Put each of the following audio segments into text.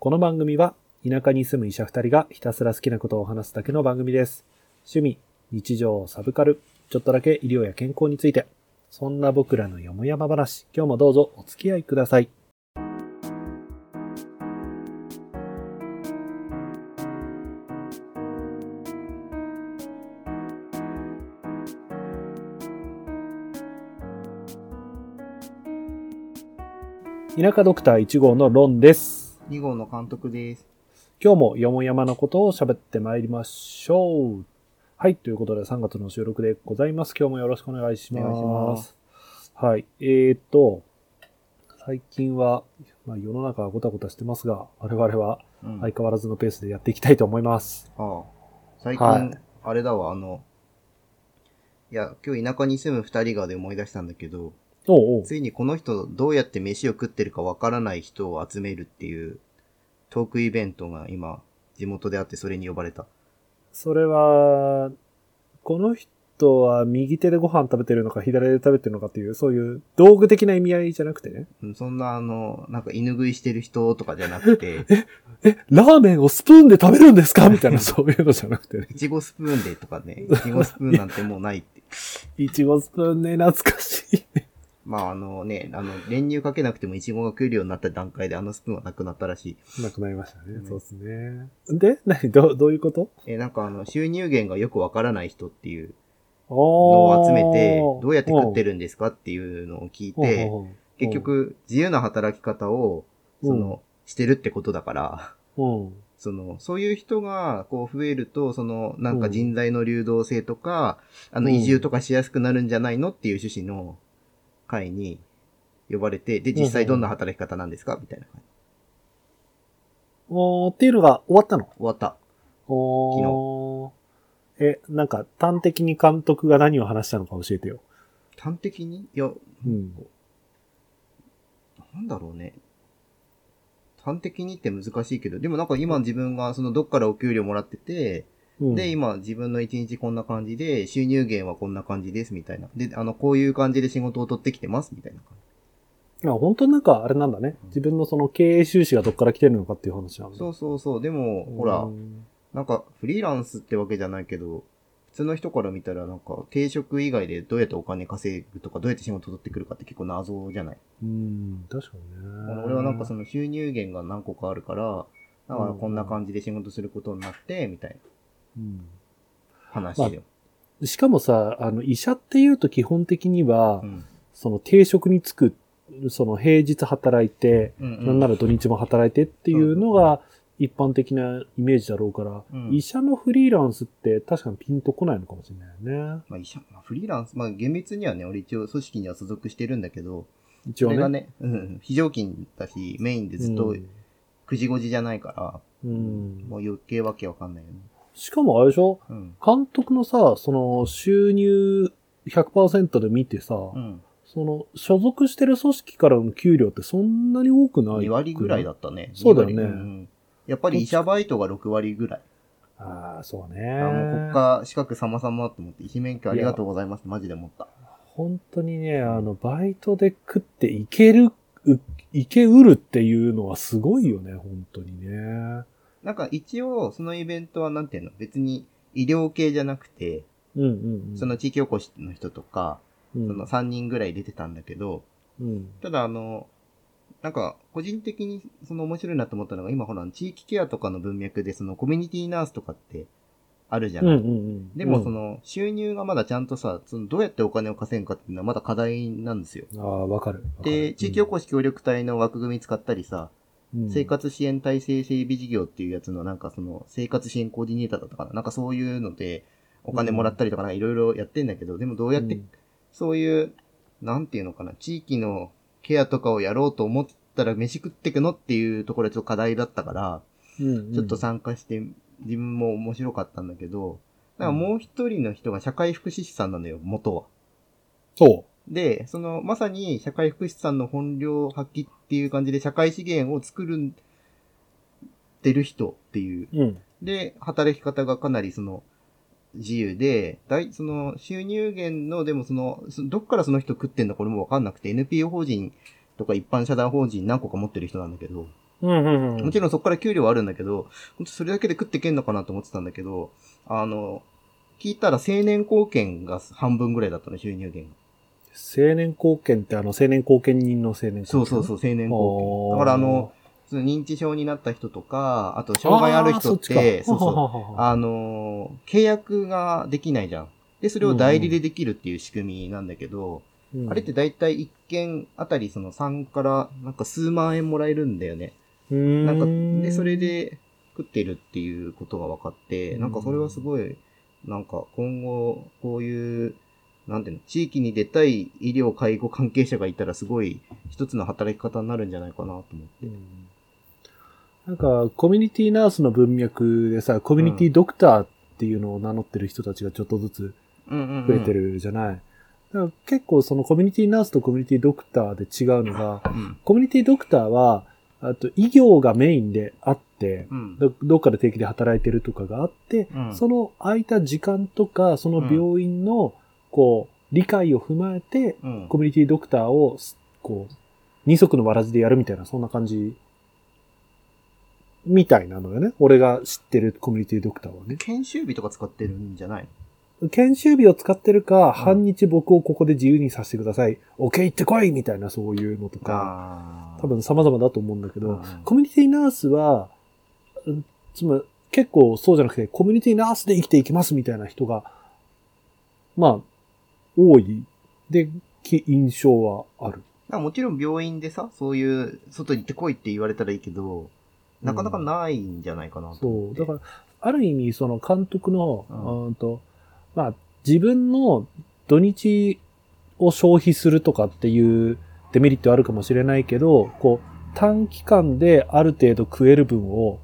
この番組は田舎に住む医者二人がひたすら好きなことを話すだけの番組です。趣味、日常、サブカル、ちょっとだけ医療や健康について、そんな僕らのよもやま話、今日もどうぞお付き合いください。田舎ドクター1号のロンです。2号の監督です。今日もよもやまのことを喋ってまいりましょう。はい。ということで3月の収録でございます。今日もよろしくお願いします。お願いしますはい。えーと、最近は、まあ、世の中はごたごたしてますが、我々はうん相変わらずのペースでやっていきたいと思います。ああ最近、はいあれだわ、あの、いや、今日田舎に住む二人がで思い出したんだけど、おうおう。ついにこの人どうやって飯を食ってるかわからない人を集めるっていうトークイベントが今、地元であってそれに呼ばれた。それは、この人は右手でご飯食べてるのか左手で食べてるのかっていう、そういう道具的な意味合いじゃなくてね。うんそんなあの、なんか犬食いしてる人とかじゃなくて、え、ラーメンをスプーンで食べるんですか？みたいな、そういうのじゃなくてね。いちごスプーンでとかね、いちごスプーンなんてもうないって。いちごスプーンね、懐かしい。まああのね、あの、練乳かけなくてもいちごが食えるようになった段階であのスプーンはなくなったらしい。なくなりましたね。ねそうですね。で、何？どう、どういうこと？えーなんかあの、収入源がよくわからない人っていうののを集めて、どうやって食ってるんですかっていうのを聞いて、て結、局、自由な働き方を、その、してるってことだから、うん。その、そういう人が、こう、増えると、その、なんか人材の流動性とか、あの、うん。移住とかしやすくなるんじゃないのっていう趣旨の会に呼ばれて、で、実際どんな働き方なんですか？みたいな感じ。おーっていうのが終わったの？終わった。おーえ、なんか端的に監督が何を話したのか教えてよ。端的に？いや、うん。なんだろうね。端的にって難しいけど、でもなんか今自分がそのどっからお給料もらってて、うん、で、今自分の一日こんな感じで、収入源はこんな感じですみたいな。で、あの、こういう感じで仕事を取ってきてますみたいな感あ本当になんかあれなんだね。自分のその経営収支がどっから来てるのかっていう話なんだ。じ。そうそうそう。でも、うんほら、なんかフリーランスってわけじゃないけど、普通の人から見たらなんか定職以外でどうやってお金稼ぐとかどうやって仕事取ってくるかって結構謎じゃない？うん、確かにね。俺はなんかその収入源が何個かあるから、だからこんな感じで仕事することになって、みたいなうん話で。しかもさ、あの、医者っていうと基本的には、うん。その定職に就く、その平日働いて、うんうんなんなら土日も働いてっていうのが一般的なイメージだろうから、うん医者のフリーランスって確かにピンとこないのかもしれないよね。まあ、医者、まあ、フリーランス、まあ、厳密にはね、俺一応組織には所属してるんだけど、一応ね。それがね、うん、非常勤だし、メインでずっとうん9時5時じゃないから、うんもう余計わけわかんないよね。しかもあれでしょ？うん。監督のさ、その収入100%で見てさ、うん。その所属してる組織からの給料ってそんなに多くない2割ぐらいだったね。そうだよね2割んやっぱり医者バイトが6割ぐらい。ああ、そうね。あもう国家資格様々と思って、医師免許ありがとうございますマジで思った。本当にね、あの、バイトで食っていける、ういけうるっていうのはすごいよね、本当にね。なんか一応、そのイベントはなんていうの別に医療系じゃなくて、うんうんうん。その地域おこしの人とか、うん、その3人ぐらい出てたんだけど、うん。ただあの、なんか、個人的にその面白いなと思ったのが、今ほら、地域ケアとかの文脈で、そのコミュニティナースとかってあるじゃない。うんうんうん。でもその、収入がまだちゃんとさ、そのどうやってお金を稼ぐかっていうのはまだ課題なんですよ。うん、ああ、わかる。で、地域おこし協力隊の枠組み使ったりさ、うん生活支援体制整備事業っていうやつのなんかその、生活支援コーディネーターだったかな。なんかそういうので、お金もらったりとかなんかいろいろやってんだけど、でもどうやってうん。そういう、なんていうのかな、地域のケアとかをやろうと思ったら飯食ってくのっていうところがちょっと課題だったから、ちょっと参加して、自分も面白かったんだけど、なんかもう一人の人が社会福祉士さんなのよ、元は。そで、その、まさに社会福祉士さんの本領発揮っていう感じで社会資源を作るん、てる人っていう。う。うん。で、働き方がかなりその、自由で、大、その、収入源の、でもその、そどっからその人食ってんのこれもわかんなくて、NPO 法人とか一般社団法人何個か持ってる人なんだけど、うんうんうん。もちろんそこから給料はあるんだけど、本当それだけで食っていけんのかなと思ってたんだけど、あの、聞いたら青年貢献が半分ぐらいだったの、収入源が。青年貢献ってあの青年貢献人の青年そうそうそう、青年貢献。だからあの、認知症になった人とか、あと障害ある人って、そうそう、うあのー契約ができないじゃん。で、それを代理でできるっていう仕組みなんだけど、あれってだいたい1件あたりその3からなんか数万円もらえるんだよね。ななんか、で、それ、で食ってるっていうことが分かって、うんなんかそれはすごい、なんか今後、こういう、なんていうの、地域に出たい医療介護関係者がいたらすごい一つの働き方になるんじゃないかなと思って。うんなんか、コミュニティナースの文脈でさ、コミュニティドクターっていうのを名乗ってる人たちがちょっとずつ。増えて。るじゃない。だから結構そのコミュニティナースとコミュニティドクターで違うのが、うん。コミュニティドクターは、あと医療がメインであって、うん。どどっかで定期で働いてるとかがあって、うんその空いた時間とか、その病院の、こう、理解を踏まえて、うんコミュニティドクターを、こう、二足のわらじでやるみたいな、そんな感じ、みたいなのよね。俺が知ってるコミュニティドクターはね。研修日とか使ってるんじゃないの？研修日を使ってるか、半日僕をここで自由にさせてください。OK 行ってこいみたいなそういうのとか、多分様々だと思うんだけど、うんコミュニティナースは、うんつまり結構そうじゃなくて、コミュニティナースで生きていきますみたいな人が、まあ、多い。で、き印象はある。もちろん病院でさ、そういう、外に行ってこいって言われたらいいけど、なかなかないんじゃないかなとそう。思って。だから、ある意味、その監督の、ううんんと、まあ、自分の土日を消費するとかっていうデメリットはあるかもしれないけど、こう、短期間である程度食える分を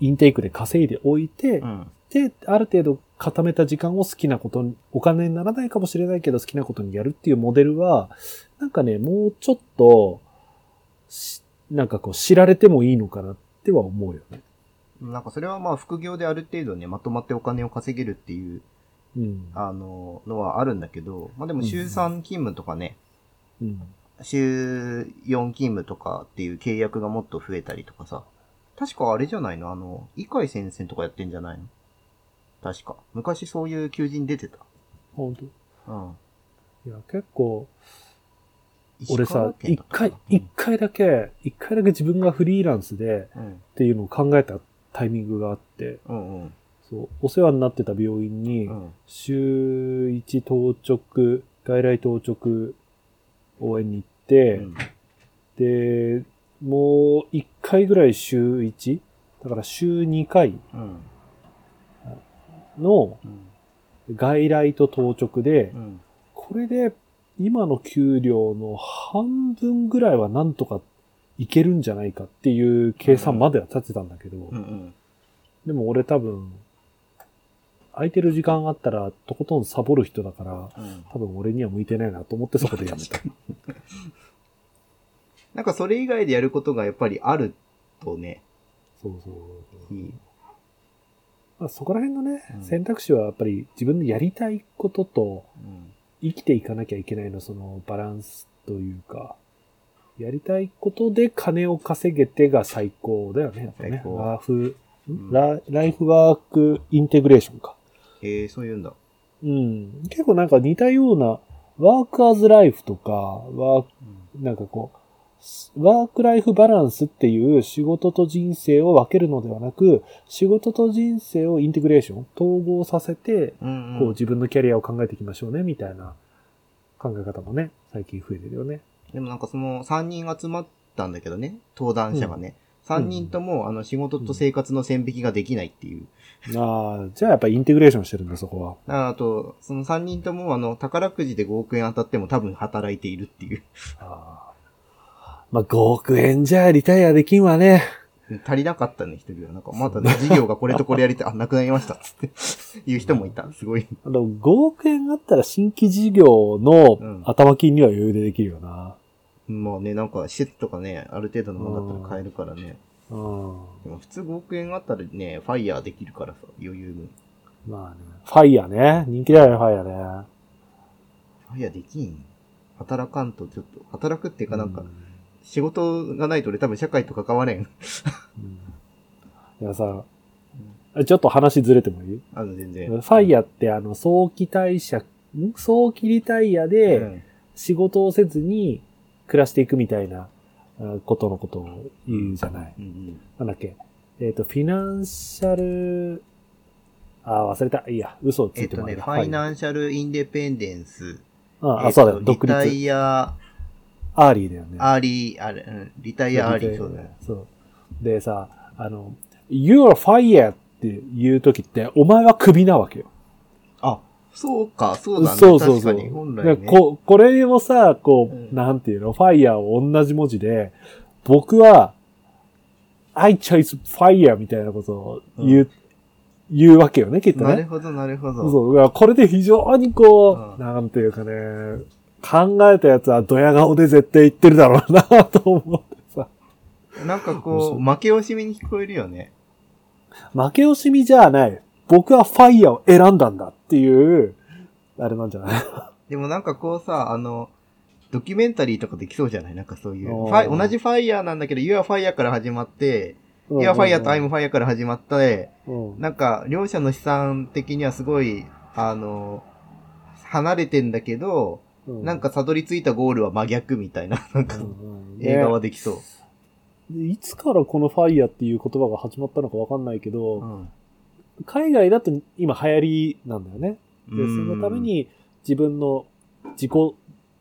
インテークで稼いでおいて、うん。で、ある程度固めた時間を好きなことに、お金にならないかもしれないけど好きなことにやるっていうモデルは、なんかね、もうちょっと、しなんかこう知られてもいいのかなっては思うよね。なんかそれはまあ副業である程度ね、まとまってお金を稼げるっていう、うん。あの、のはあるんだけど、まあでも週3勤務とかね、うん。週4勤務とかっていう契約がもっと増えたりとかさ。確かあれじゃないの？あの、医会先生とかやってんじゃないの？確か。昔そういう求人出てた。本当うん。いや、結構、俺さ、一回、一回だけ、一回だけ自分がフリーランスでうん。っていうのを考えたタイミングがあって、うんうん。そう、お世話になってた病院にう、ん。週1当直、外来当直応援に行って、うんで、もう1回ぐらい週 1? だから週2回うん。のうん。外来と当直でう、ん。これで今の給料の半分ぐらいはなんとかいけるんじゃないかっていう計算までは立ってたんだけど。でも俺多分、空いてる時間あったらとことんサボる人だから、うん。多分俺には向いてないなと思ってそこでやめた。なんかそれ以外でやることがやっぱりあるとね、そうそう。いい。まあ、そこら辺のね、うん選択肢はやっぱり自分でやりたいこととうん。生きていかなきゃいけないのそのバランスというか、やりたいことで金を稼げてが最高だよね、やっぱねライフ、んラ life work integration か。ええそういうんだ。うん。結構なんか似たような、 work as life とか、ワークなんかこう、ワークライフバランスっていう仕事と人生を分けるのではなく、仕事と人生をインテグレーション、統合させて、うん、うん。こう自分のキャリアを考えていきましょうね、みたいな考え方もね、最近増えてるよね。でもなんかその3人集まったんだけどね、登壇者がね。3人とも、あの、仕事と生活の線引きができないっていう。ああ、じゃあやっぱインテグレーションしてるんだ、そこは。あと、その3人とも、あの、宝くじで5億円当たっても多分働いているっていう。あーまあ、5億円じゃリタイアできんわね。足りなかったね、一人は。なんか、またね、事業がこれとこれやりたい、あ、なくなりました、つって。いう人もいた。すごい。あの、5億円あったら新規事業のうん頭金には余裕でできるよな。まあね、なんか、施設とかね、ある程度のものだったら買えるからね。うん。でも普通5億円あったらね、ファイヤーできるからさ、余裕に。まあね。ファイヤーね。人気だよね、ファイヤーね。ファイヤーできん働かんとちょっと、働くっていうかなんか、仕事がないと俺多分社会と関われん。うん。いやさ、ちょっと話ずれてもいい？あの、全然。ファイヤーってあの、早期退社、ん？早期リタイアでうん仕事をせずに暮らしていくみたいなあことのことを言うじゃない。うんうん。なんだっけ？えっ、と、フィナンシャル、あー、忘れた。いいや、嘘をつえっとね、いてもらえファイナンシャルインデペンデンス。あ、そうだよ。独リタ立。イア、アーリーだよね。アーリー、あれ、うんリタイアアーリー、そうだよ。そう。でさ、あの、You're fire って言うときって、お前はクビなわけよ。あ、そうか、そうだね。そうそうそう。確かに、本来でね。ここれをさ、こう、うんなんていうの、ファイヤーを同じ文字で、僕は、I choose fire みたいなことを言う、言うわけよね、きっとね。なるほど、なるほど。そう。これで非常にこう、うんなんていうかね、考えたやつはドヤ顔で絶対言ってるだろうな、と思ってさ。なんかそこう、負け惜しみに聞こえるよね。負け惜しみじゃない。僕はファイヤーを選んだんだっていう、あれなんじゃない？でもなんかこうさ、あの、ドキュメンタリーとかできそうじゃない？なんかそういう。おーファイ同じファイヤーなんだけど、You are Fire から始まって、You are Fire と I'm Fire から始まって、うんなんか、両者の資産的にはすごい、あの、離れてんだけど、うん。なんか、たどり着いたゴールは真逆みたいな、なんか映画はできそう。でいつからこのファイヤーっていう言葉が始まったのかわかんないけど、うん。海外だと今流行りなんだよね。で、そうん。のために自分の自己、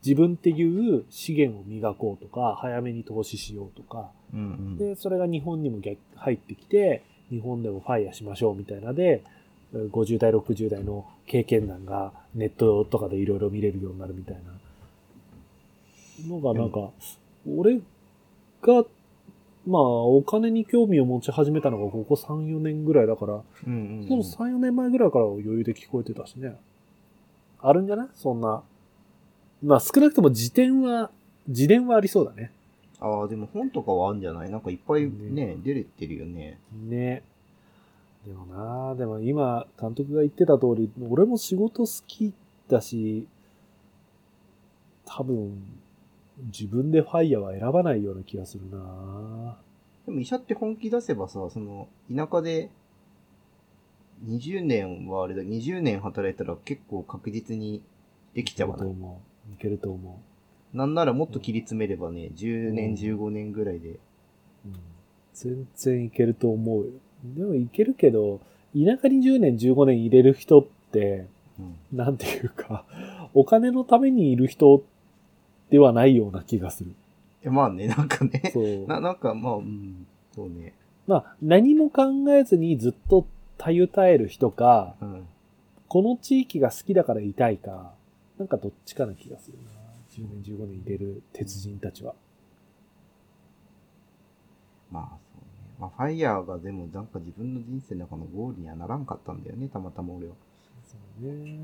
自分っていう資源を磨こうとか、早めに投資しようとか、うんうん。で、それが日本にも逆入ってきて、日本でもファイヤーしましょうみたいなで、50代、60代の経験談がネットとかでいろいろ見れるようになるみたいなのがなんか、俺が、まあ、お金に興味を持ち始めたのがここ3、4年ぐらいだから、その3、4年前ぐらいから余裕で聞こえてたしね。あるんじゃない？そんな。まあ少なくとも辞典は、辞典はありそうだね。ああ、でも本とかはあるんじゃない？なんかいっぱいねね、出れてるよね。ね。でもなあでも今、監督が言ってた通り、俺も仕事好きだし、多分、自分でファイヤーは選ばないような気がするなでも医者って本気出せばさ、その、田舎で、20年はあれだ、20年働いたら結構確実にできちゃわない？いけると思う。いけると思なんならもっと切り詰めればね、10年、うん15年ぐらいで。う。うん、全然いけると思うよ。でもいけるけど、田舎に10年、15年入れる人って、うん。なんていうか、お金のためにいる人ではないような気がする。えまあね、なんかね、そう。な、なんかまあ、うん、そうね。まあ、何も考えずにずっとたゆたえる人か、うん。この地域が好きだからいたいか、なんかどっちかな気がするな。10年、15年入れる鉄人たちは。まあ。まあ、ファイヤーがでもなんか自分の人生の中のゴールにはならんかったんだよね、たまたま俺は。そうね。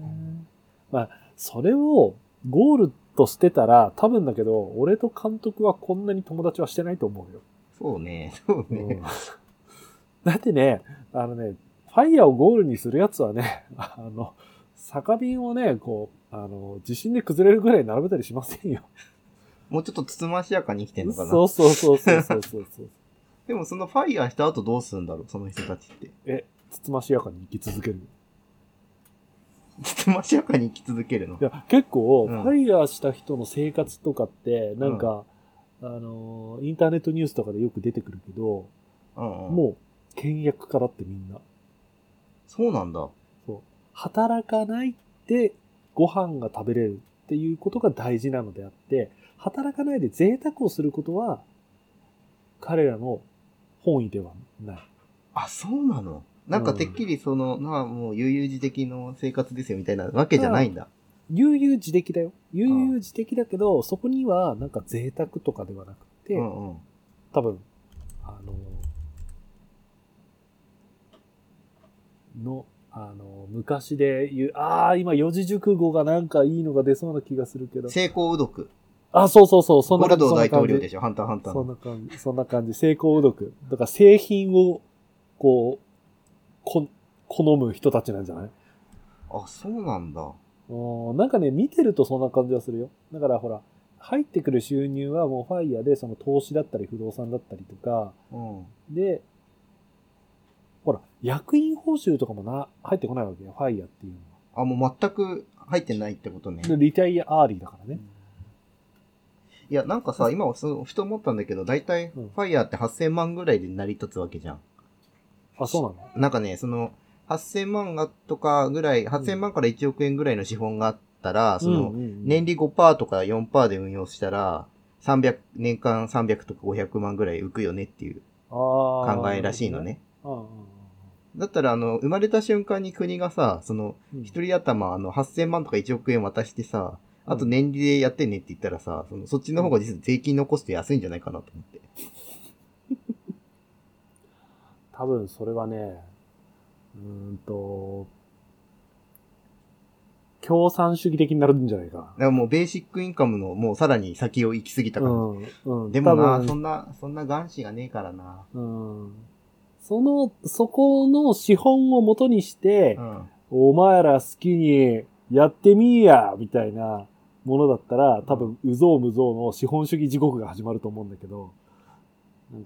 まあ、それをゴールとしてたら、多分だけど、俺と監督はこんなに友達はしてないと思うよ。そうね、そううんね。だってね、あのね、ファイヤーをゴールにするやつはね、あの、酒瓶をね、こう、あの、地震で崩れるぐらい並べたりしませんよ。もうちょっとつつましやかに生きてんのかな。そうそうそうそうそうそう。でもそのファイヤーした後どうするんだろう、その人たちって。え、つつましやかに生き続ける。つつましやかに生き続けるの？い。や、結構、うんファイヤーした人の生活とかって、なんか、あの、インターネットニュースとかでよく出てくるけど、うんうん。もう、倹約家だってみんな。そうなんだ。働かないでご飯が食べれるっていうことが大事なのであって、働かないで贅沢をすることは、彼らの本意ではない。あ、そうなの？なんかてっきりその、なあ、もう悠々自適の生活ですよみたいなわけじゃないんだ。悠々自適だよ。悠々自適だけど、そこにはなんか贅沢とかではなくて、うんうん。多分、あの、の、あの、昔で言う、ああ、今四字熟語がなんかいいのが出そうな気がするけど。成功うどく。あ、そうそうそう、そんな感じ。ゴルドー大統領でししょ、ハンターハンターそんの。な感じ。そんな感じ。成功うどく。だから製品を、こう、こ、好む人たちなんじゃない？あ、そうなんだ。うんなんかね、見てるとそんな感じがするよ。だからほら、入ってくる収入はもうファイヤーでその投資だったり不動産だったりとか、うん。で、ほら、役員報酬とかもな、入ってこないわけよ、ファイヤーっていうのあ、もう全く入ってないってことねリタイアアーリーだからね。いや、なんかさ、今そうふと思ったんだけど、だいたいフうんァイヤーって8000万ぐらいで成り立つわけじゃん。あ、そうなの？なんかね、その、8000万がとかぐらい、8000万から1億円ぐらいの資本があったら、その、年利5%とか4%で運用したら、300、年間300とか500万ぐらい浮くよねっていう考考えらしいのね。。だったら、あの、生まれた瞬間に国がさ、その、うん。一人頭、あの、8000万とか1億円渡してさ、あと年利でやってねって言ったらさ、そのそっちの方が実は税金残して安いんじゃないかなと思って。多分それはね、うーんと、共産主義的になるんじゃないかだからもうベーシックインカムのもうさらに先を行き過ぎたな。から。うん。うん。でもな、多分そんな、そんな願視がねえからな。うん。その、そこの資本を元にしてう、ん。お前ら好きにやってみーやみたいなものだったら、多分、うぞうむぞうの資本主義地獄が始まると思うんだけど、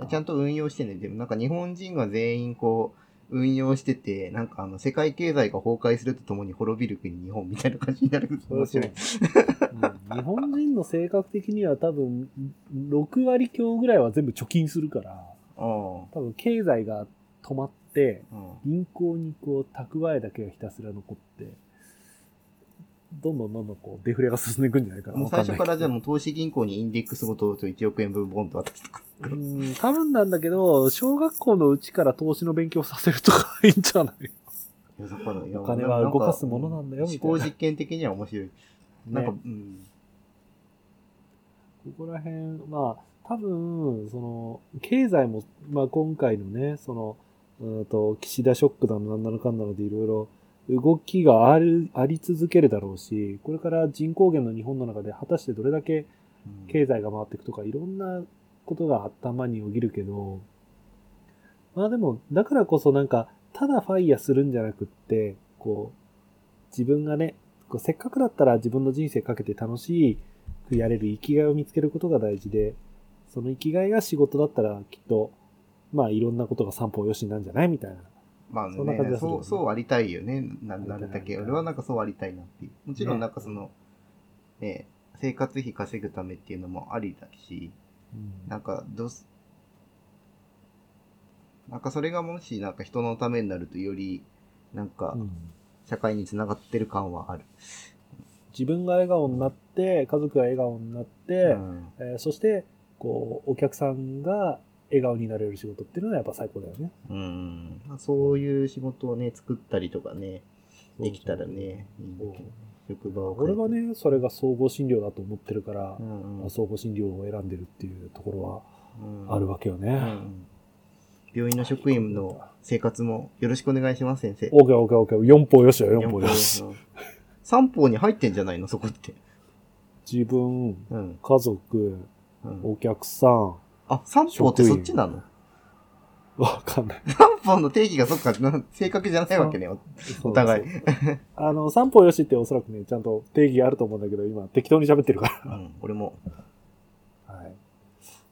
ちゃんと運用してね。でもなんか日本人が全員こう、運用してて、なんかあの、世界経済が崩壊するとともに滅びる国日本みたいな感じになる。面白い。うん日本人の性格的には多分、6割強ぐらいは全部貯金するから、うん。多分経済が止まって、うん。銀行にこう蓄えだけがひたすら残って、どんどんどんどんこうデフレが進んでいくんじゃないかな。もう最初からじゃあわもう投資銀行にインデックスごと1億円分ボンと渡すとか。うん、多分なんだけど、小学校のうちから投資の勉強させるとかいいんじゃないいやだからお金は動かすものなんだよみたいな思考実験的には面白い。なんか、ねうん。ここら辺、まあ、多分、その、経済も、まあ今回のね、その、うんと、岸田ショックだの、なんなのかんなのでいろいろ動きがある、あり続けるだろうし、これから人口減の日本の中で果たしてどれだけうん経済が回っていくとか、いろんなことが頭によぎるけど、まあでも、だからこそなんか、ただファイヤーするんじゃなくって、こう、自分がね、こうせっかくだったら自分の人生かけて楽しくやれる生きがいを見つけることが大事で、その生きがいが仕事だったらきっと、まあいろんなことが三方よしなんじゃないみたいな。まあそんな感じね、がするよねそう、そうありたいよね。な、ないるだけ。俺はなんかそうありたいなっていう。もちろんねなんかその、ね、生活費稼ぐためっていうのもありだし、なんかどうす、なんかそれがもしなんか人のためになるとより、なんかうん社会につながってる感はある。自分が笑顔になって、家族が笑顔になって、うんえーそして、こう、お客さんが笑顔になれる仕事っていうのはやっぱ最高だよね。うん。まあそういう仕事をね、作ったりとかね、できたらね、いいんだけどね。職場を俺は、ね、それが総合診療だと思ってるからう、んうんまあ総合診療を選んでるっていうところうんはあるわけよね。うんうん病院の職員の生活もよろしくお願いします、先生。オーケーオーケーオーケー。4歩よしよ、4歩よし。うん三方に入ってんじゃないのそこって。自分、うん。家族、うん、お客さん、あ、三方ってそっちなの？わかんない。三方の定義がそっか、な正確じゃないわけね。お互い。あの、三歩よしっておそらくね、ちゃんと定義あると思うんだけど、今適当に喋ってるかうん、俺も。ら。はい。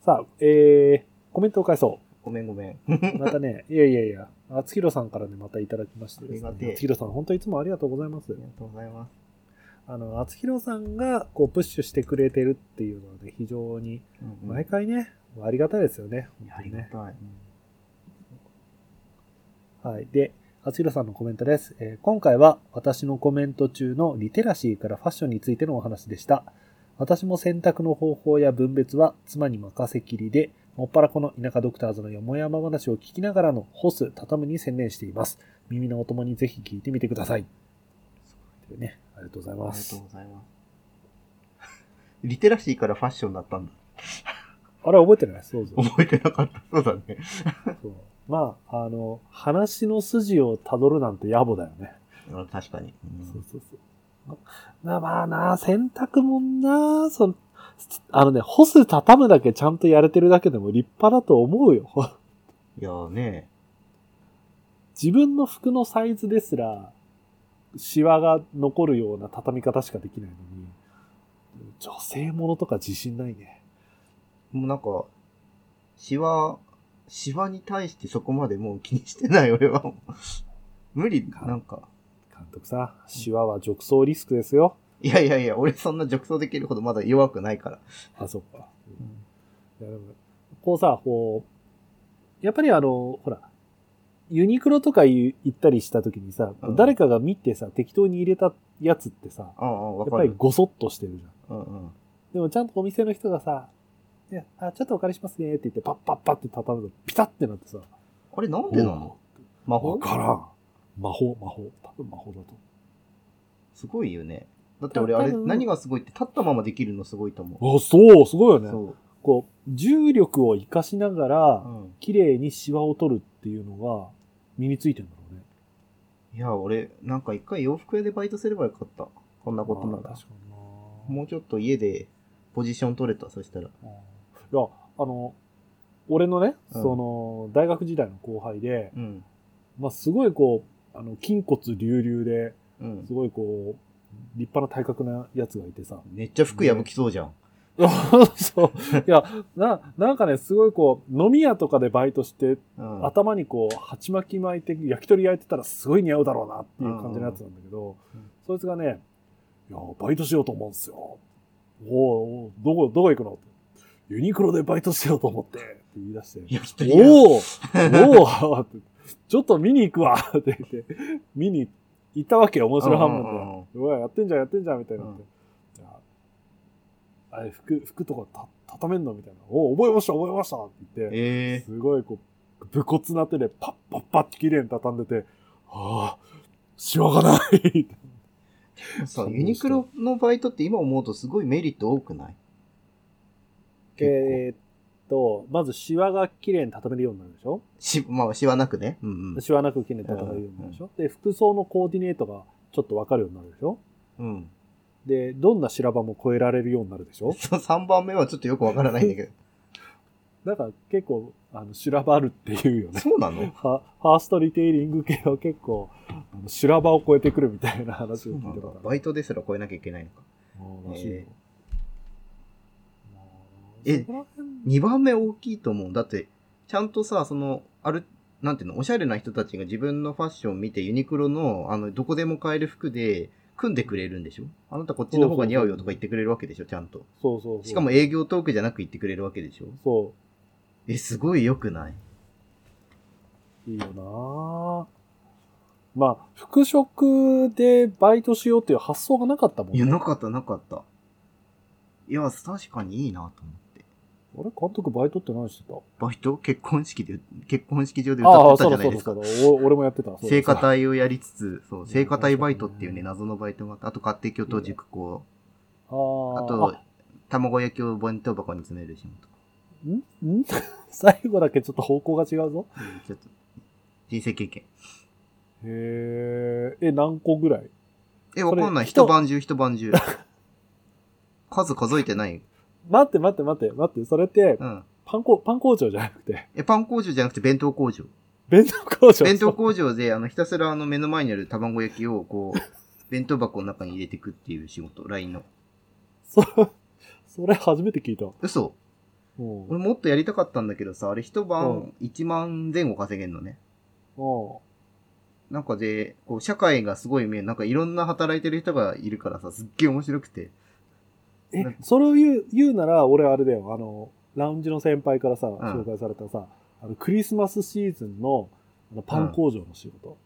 さあ、えー、コメントを返そごめんごめん。う。またね、いやいやいや、あつひろさんからね、またいただきましてですね。ありがてえあつひろさん、本当いつもありがとうございますあり。がとうございます。あの、あつひろさんが、こう、プッシュしてくれてるっていうのはね、非常に、毎回ね、ありがたいですよね。いやあ。りがたい。はい。で、あつひろさんのコメントです、えー今回は私のコメント中のリテラシーからファッションについてのお話でした。私も選択の方法や分別は妻に任せきりで、もっぱらこの田舎ドクターズのよもやま話を聞きながらの干す、畳むに専念しています。耳のお供にぜひ聞いてみてください。というね、ありがとうございありがます。とうございます。リテラシーからファッションだったんだ。あれ覚えてない？そうそう。覚えてなかった。そうだね。そうまあ、あの、話の筋をたどるなんて野暮だよね。うん確かに。うんそうそうそう。なまあな、洗濯もんな、その、あのね、干す、畳むだけちゃんとやれてるだけでも立派だと思うよ。いやーね。自分の服のサイズですら、シワが残るような畳み方しかできないのに、女性ものとか自信ないね。もうなんか、シワ、シワに対してそこまでもう気にしてない 俺は。無理、なんか。監督さ、シワは褥瘡リスクですよ。いやいやいや、俺そんな褥瘡できるほどまだ弱くないから。あ、そっか。いやでもこうさ、こう、やっぱりあの、ほら、ユニクロとか行ったりした時にさ、うん誰かが見てさ、適当に入れたやつってさ、ああ、わやっぱり。ごそっとしてるじゃん。うんうん。でもちゃんとお店の人がさ、いやあ、ちょっとお借りしますねって言って、パッパッパって畳むと、ピタってなってさ、あれなんでなの？魔法？わからん。魔法、魔法。多分魔法だと。すごいよね。だって俺あれ何がすごいって立ったままできるのすごいと思あ、そう、すごいよう。ね。そこう、重力を活かしながら。綺麗にシワを取るっていうのが身についてるんだろうね。いや、俺、なんか一回洋服屋でバイトすればよかった。こんなことならもうちょっと家でポジション取れた、そしたら。いや、あの、俺のね、うんその、大学時代の後輩で、うん。まあ、すごいこう、あの、筋骨隆々で、うんす。ごいこう、立派な体格なやつがいてさ。めっちゃ服破きそうじゃん。そう。いや、な、なんかね、すごいこう、飲み屋とかでバイトして、うん。頭にこう、鉢巻き巻いて、焼き鳥焼いてたらすごい似合うだろうなっていう感じのやつなんだけど、うんそいつがね、いや、バイトしようと思うんすよ。おうおうどこ、どこ行くのって。ユニクロでバイトしようと思って、って言い出して。おおおお ちょっと見に行くわって言って、見に行ったわけよ、面白半分で。うわ、やってんじゃん、やってんじゃん、みたいになって。じゃあ、あれ、服、服とかた畳めんのみたいな。おお、覚えました、覚えましたって言って、えすごいこう、武骨な手でパッパッパッって綺麗に畳んでて、ああ、シワがないさ、ユニクロのバイトって今思うとすごいメリット多くない？えーっと、まずシワが綺麗に畳めるようになるでしょ？し、まあ、しわなくね。うんシワなく綺麗に畳めるようになるでしょ、で、服装のコーディネートがちょっとわかるようになるでしょ？うん。うん。で、どんな修羅場も越えられるようになるでしょ？そ3番目はちょっとよくわからないんだけど。だから結構、あの、修羅場あるっていうよね。そうなの？ファファーストリテイリング系は結構、修羅場を超えてくるみたいな話を聞いたことある。バイトですら超えなきゃいけないのか。あーらしいよええそこら辺2番目大きいと思う。だって、ちゃんとさ、その、ある、なんていうの、おしゃれな人たちが自分のファッションを見て、ユニクロの、あの、どこでも買える服で、組んでくれるんでしょ？あなたこっちの方が似合うよとか言ってくれるわけでしょ？ちゃんと。そうそうそう。しかも営業トークじゃなく言ってくれるわけでしょ？そえ、すごい良くない？ういいよなぁまあ、服飾でバイトしようっていう発想がなかったもんいや、ね。なかった、なかった。いや、確かにいいなと思って。あれ？監督バイトって何してた？バイト？結婚式で、結婚式場で歌ってたじゃないですかそうだそう。俺もやってた。聖歌隊をやりつつ、そう、ん聖歌隊バイトっていうね、謎のバイトがあって、あと家庭教頭塾校、あーあと、卵焼きを弁当箱に詰める仕事。ん？ん？最後だけちょっと方向が違うぞ。うんちょっと、人生経験。へえ、え、何個ぐらい？え、わかんない。人？一晩中、一晩中。数数えてない。待って待って待って待って、それって、うん。パン工、パン工場じゃなくて、え、パン工場じゃなくて弁当工場。弁当工場。弁当工場で、あの、ひたすらあの、目の前にある卵焼きを、こう、弁当箱の中に入れていくっていう仕事、LINE の。そ、それ初めて聞いた。嘘うん。俺もっとやりたかったんだけどさ、あれ一う晩1万前後稼げんのね。うん。なんかで、こう、社会がすごい見える。なんかいろんな働いてる人がいるからさ、すっげえ面白くて。え、それを言う、言うなら、俺あれだよ、あの、ラウンジの先輩からさ、ん紹介されたさ、あの、クリスマスシーズンの、あのパン工場の仕事。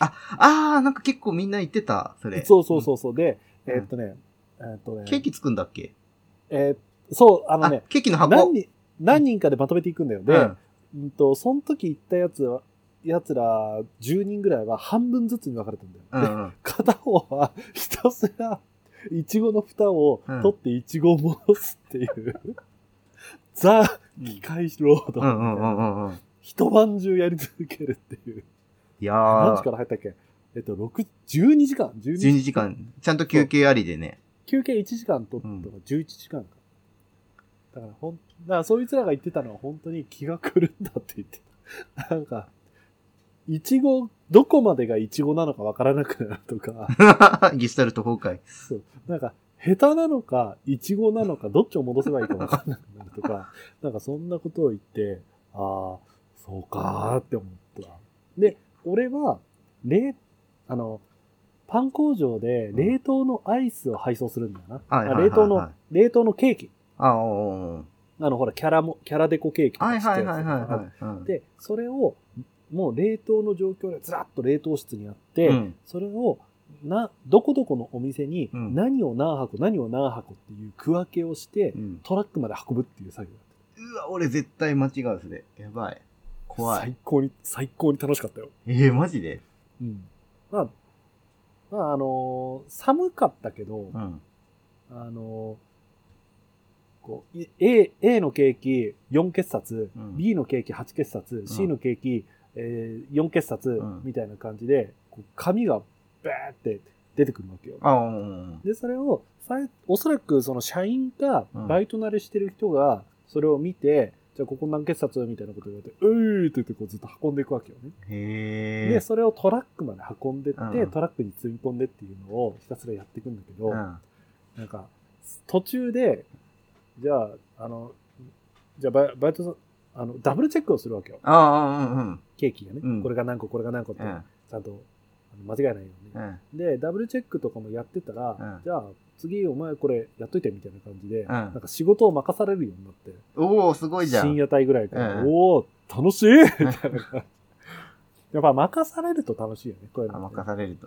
あー、なんか結構みんな言ってた、それ。そうそうそうそう。で、うんえーっとね、えーっとね、ケーキ作んだっけ？えーそう、あのあね、ケーキの箱？何人、何人かでまとめていくんだよ。で、うんうんと、その時行ったやつは、やつら10人ぐらいは半分ずつに分かれたんだよ。でうんうん。片方はひたすら、いちごの蓋をうん取っていちごを戻すっていう、ザ・機械労働みたいうんうんうんな。うんうん。一晩中やり続けるっていう。いや何時ーか、ら入ったっけ？えっと、6、12時間 ?12 12時間、ちゃんと休憩ありでね。休憩1時間取ったのが11時間か。だからほん、だからそいつらが言ってたのは本当に気が狂うんだって言ってた。なんか、いちご、どこまでがいちごなのかわからなくなるとか、ギスタルト崩壊。そう。なんか、下手なのか、イチゴなのか、どっちを戻せばいいか分かんなくなるとか、なんかそんなことを言って、ああ、そうかーって思った。で、俺は、冷、あの、パン工場で冷凍のアイスを配送するんだよな。はいはいはいはいあ冷凍の、冷凍のケーキ。ああ、あの、ほら、キャラも、キャラデコケーキとはいはいいはいはいはいうん。で、それを、もう冷凍の状況でずらっと冷凍室にあって、うんそれを、な、どこどこのお店にうん何を何箱、何を何箱っていう区分けをして、うんトラックまで運ぶっていう作業うわ、俺絶対間違うそれ。やばい。怖い。最高に、最高に楽しかったよ。ええマジで？うん。まあ、まあ、あのー寒かったけど、うん。あのーこう、い A、A のケーキ4結冊、うん B のケーキ8結冊、C のケーキ、えー4結冊、うんみたいな感じで、こう紙がバーって出てくるわけよ。で、それを、おそらくその社員か、うんバイト慣れしてる人が、それを見て、じゃあここ何結冊みたいなこと言われて、うーって言ってこうずっと運んでいくわけよね。で、それをトラックまで運んでって、うんトラックに積み込んでっていうのをひたすらやっていくんだけど、うん。なんか、途中で、じゃあ、あの、じゃあバイバイトさん、あの、ダブルチェックをするわけよ。ああ、うんうん。ケーキがね。うんこれが何個、これが何個って、うん。ちゃんと間違いないようにね。うん。で、ダブルチェックとかもやってたら、うんじゃあ、次お前これやっといてみたいな感じで、んなんか仕事を任されるようになって、おおすごいじゃん。深夜帯ぐらいから、うんおお楽しいみたいな感じ。やっぱ任されると楽しいよね、こういうあの任されると。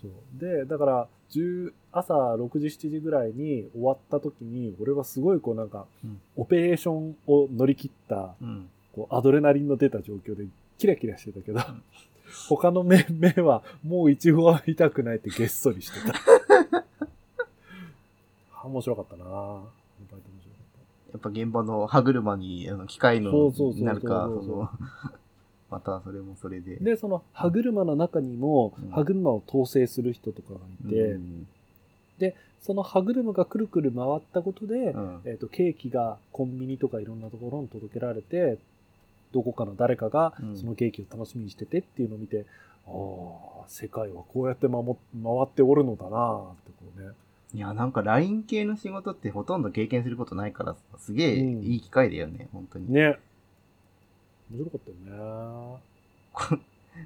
そうで、だから、10朝6時、7時ぐらいに終わった時に、俺はすごいこうなんか、うんオペレーションを乗り切った、うん。こうアドレナリンの出た状況でキラキラしてたけど、他の目目はもうイチゴは痛くないってげっそりしてた。あ 面白かったな。やっぱ現場の歯車に、あの、機械のそうそうそうそう。なるか、またそれもそれで。たで、その歯車の中にもうん。歯車を統制する人とかがいて、うん。その歯車がくるくる回ったことで、うん。えー、とケーキがコンビニとかいろんなところに届けられてどこかの誰かがうん。そのケーキを楽しみにしててっていうのを見て、ああ世界はこうやって守回っておるのだなあってこうね。いや、なんか LINE 系の仕事ってほとんど経験することないからさ、すげえうん。いい機会だよね、本当に。ね。面白かったよね。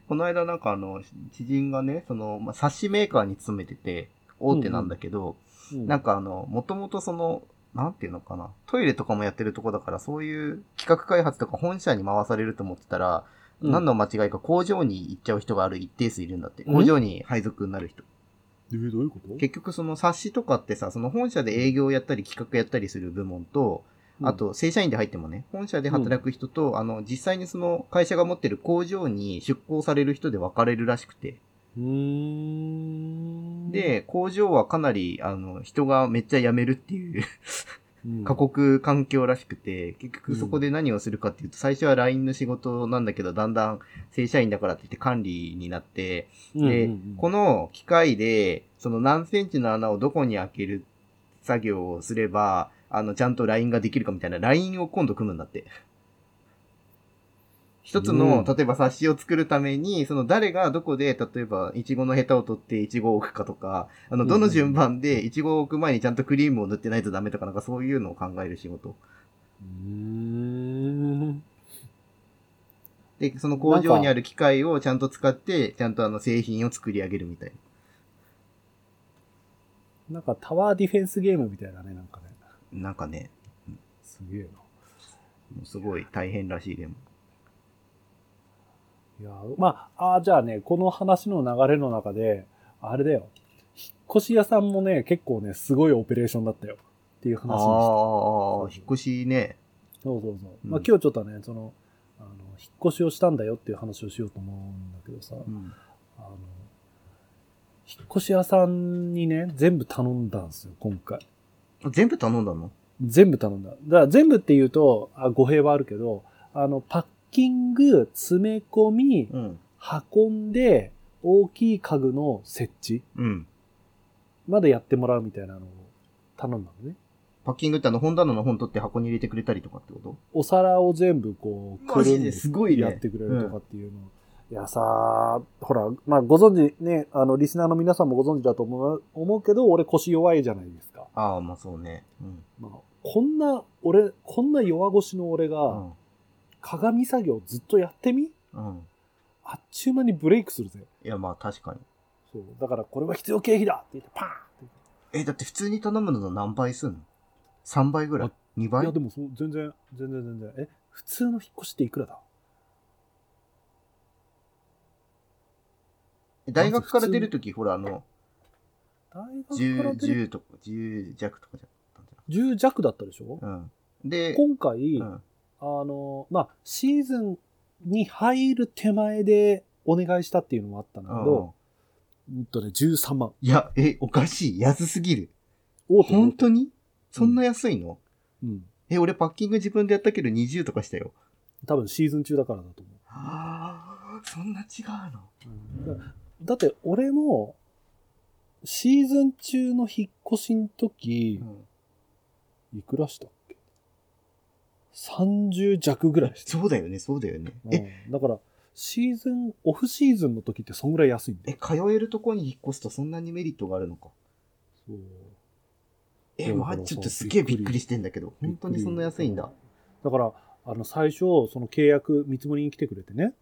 この間なんかあの、知人がね、その、まあ、冊子メーカーに勤めてて、大手なんだけど、うん。なんかあの、もともとその、なんていうのかな、トイレとかもやってるとこだから、そういう企画開発とか本社に回されると思ってたら、うん。何の間違いか工場に行っちゃう人がある一定数いるんだって。うん。工場に配属になる人。えーどういうこと？結局その冊子とかってさ、その本社で営業やったり企画やったりする部門と、あ、と正社員で入ってもね、本社で働く人と、あの、実際にその会社が持ってる工場に出向される人で分かれるらしくて。うんうーんで、工場はかなり、あの、人がめっちゃ辞めるっていううん。過酷環境らしくて、結局そこで何をするかっていうと、最初は LINE の仕事なんだけど、だんだん正社員だからって言って管理になって、で、この機械で、その何センチの穴をどこに開ける作業をすれば、あの、ちゃんと LINE ができるかみたいな LINE を今度組むんだって。一つの、うん例えば冊子を作るために、その誰がどこで、例えば、イチゴのヘタを取ってイチゴを置くかとか、あの、どの順番でイチゴを置く前にちゃんとクリームを塗ってないとダメとか、なんかそういうのを考える仕事。うーんで、その工場にある機械をちゃんと使って、ちゃんとあの製品を作り上げるみたいなんかタワーディフェンスゲームみたいなね、なんかね。な。なんかね、すげえな。すごい大変らしいでも。いや、まあ、あーじゃあね、この話の流れの中で、あれだよ。引っ越し屋さんもね、結構ね、すごいオペレーションだったよ。っていう話にあした。あ、引っ越しね。そうそうそう。うんまあ今日ちょっとね、その、あの、引っ越しをしたんだよっていう話をしようと思うんだけどさ、うん。あの、引っ越し屋さんにね、全部頼んだんですよ、今回。全部頼んだの？全部頼んだ。だから全部って言うと、あ語弊はあるけど、あの、パッキング、詰め込み、うん。運んで、大きい家具の設置うん。までやってもらうみたいなのを頼んだのね。パッキングってあの本棚の本取って箱に入れてくれたりとかってこと？お皿を全部こう、マジでくるんすごいねやってくれるとかっていうのをいやさ、ほら、まあご存知ね、あの、リスナーの皆さんもご存知だと思う思うけど、俺腰弱いじゃないですか。ああ、まあそうね。うん。まあ、こんな、俺、こんな弱腰の俺が、うん。鏡作業ずっとやってみ？うん。あっちゅう間にブレイクするぜ。いや、まあ確かに。そう。だから、これは必要経費だって言って、パーンってえ、だって普通に頼むのと何倍すんの ?3 倍ぐらい？あ ?2 い倍や、でもそう、全然、全然全然。え、普通の引っ越しっていくらだ？大学から出るとき、ほら、あの、大学から10、出る10とか、10弱とかじゃったん10弱だったでしょ、じゃん。うん。で、今回、うん。あの、まあ、シーズンに入る手前でお願いしたっていうのもあったんだけど、うんとね、13万。いや、え、おかしい。安すぎる。大手本当に？そんな安いの、うん。え、俺パッキング自分でやったけど20とかしたよ。多分シーズン中だからだと思はあ、そんな違うの？う。うんだだって、俺も、シーズン中の引っ越しの時、いくらした？?30 弱ぐらい。そうだよね、そうだよね。え、うんだから、シーズン、オフシーズンの時ってそんぐらい安いんだえ、よ。通えるとこに引っ越すとそんなにメリットがあるのか。そうえ、まあ、ちょっとすげえびっくりしてんだけど、本当にそんな安いんだ。。だから、あの、最初、その契約、見積もりに来てくれてね。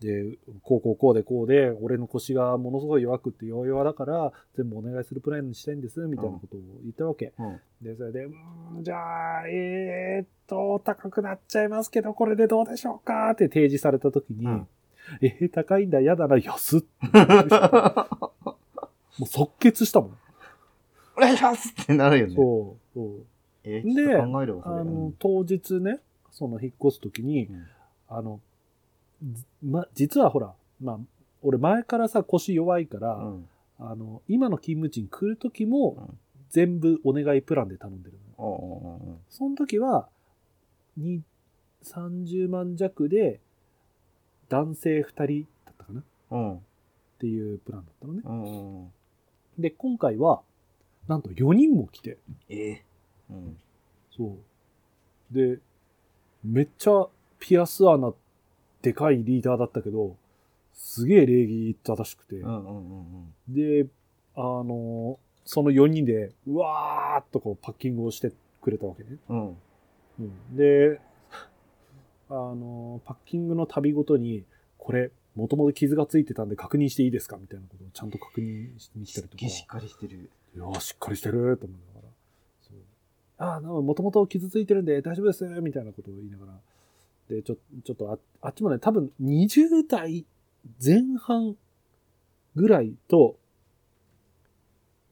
で、こうこうこうでこうで、俺の腰がものすごい弱くって弱々だから、全部お願いするプランにしたいんです、みたいなことを言ったわけ。うん。で、それで、うーん、じゃあ、えー、っと、高くなっちゃいますけど、これでどうでしょうかって提示されたときに、うんえー、高いんだ、やだな、安っ。もう即決したもん。お願いしますってなるよね。そう、そう。え、でちょっと考えるわ、それ。あの、当日ね、その引っ越すときに、うんあの、ずま、実はほら、まあ、俺前からさ、腰弱いから、うん。あの、今の勤務地に来るときもうん、全部お願いプランで頼んでるのうおうおうその時は、に、30万弱で、男性2人だったかな？っうん。ていうプランだったのね。うんうんうん。で、今回は、なんと4人も来て、ええ。うん。そう。で、めっちゃピアス穴でかいリーダーだったけど、すげえ礼儀正しくて、うんうんうんで、あのその4人で、うわーっとこうパッキングをしてくれたわけね。うん。うん。うん、で、あのパッキングの旅ごとに、これ、もともと傷がついてたんで確認していいですかみたいなことをちゃんと確認しに来たりとか。しっかりしてる。いやーしっかりしてると思いながら。そうああ、もともと傷ついてるんで大丈夫ですみたいなことを言いながら。で、ちょちょっとああっちもね、多分20代前半ぐらいと、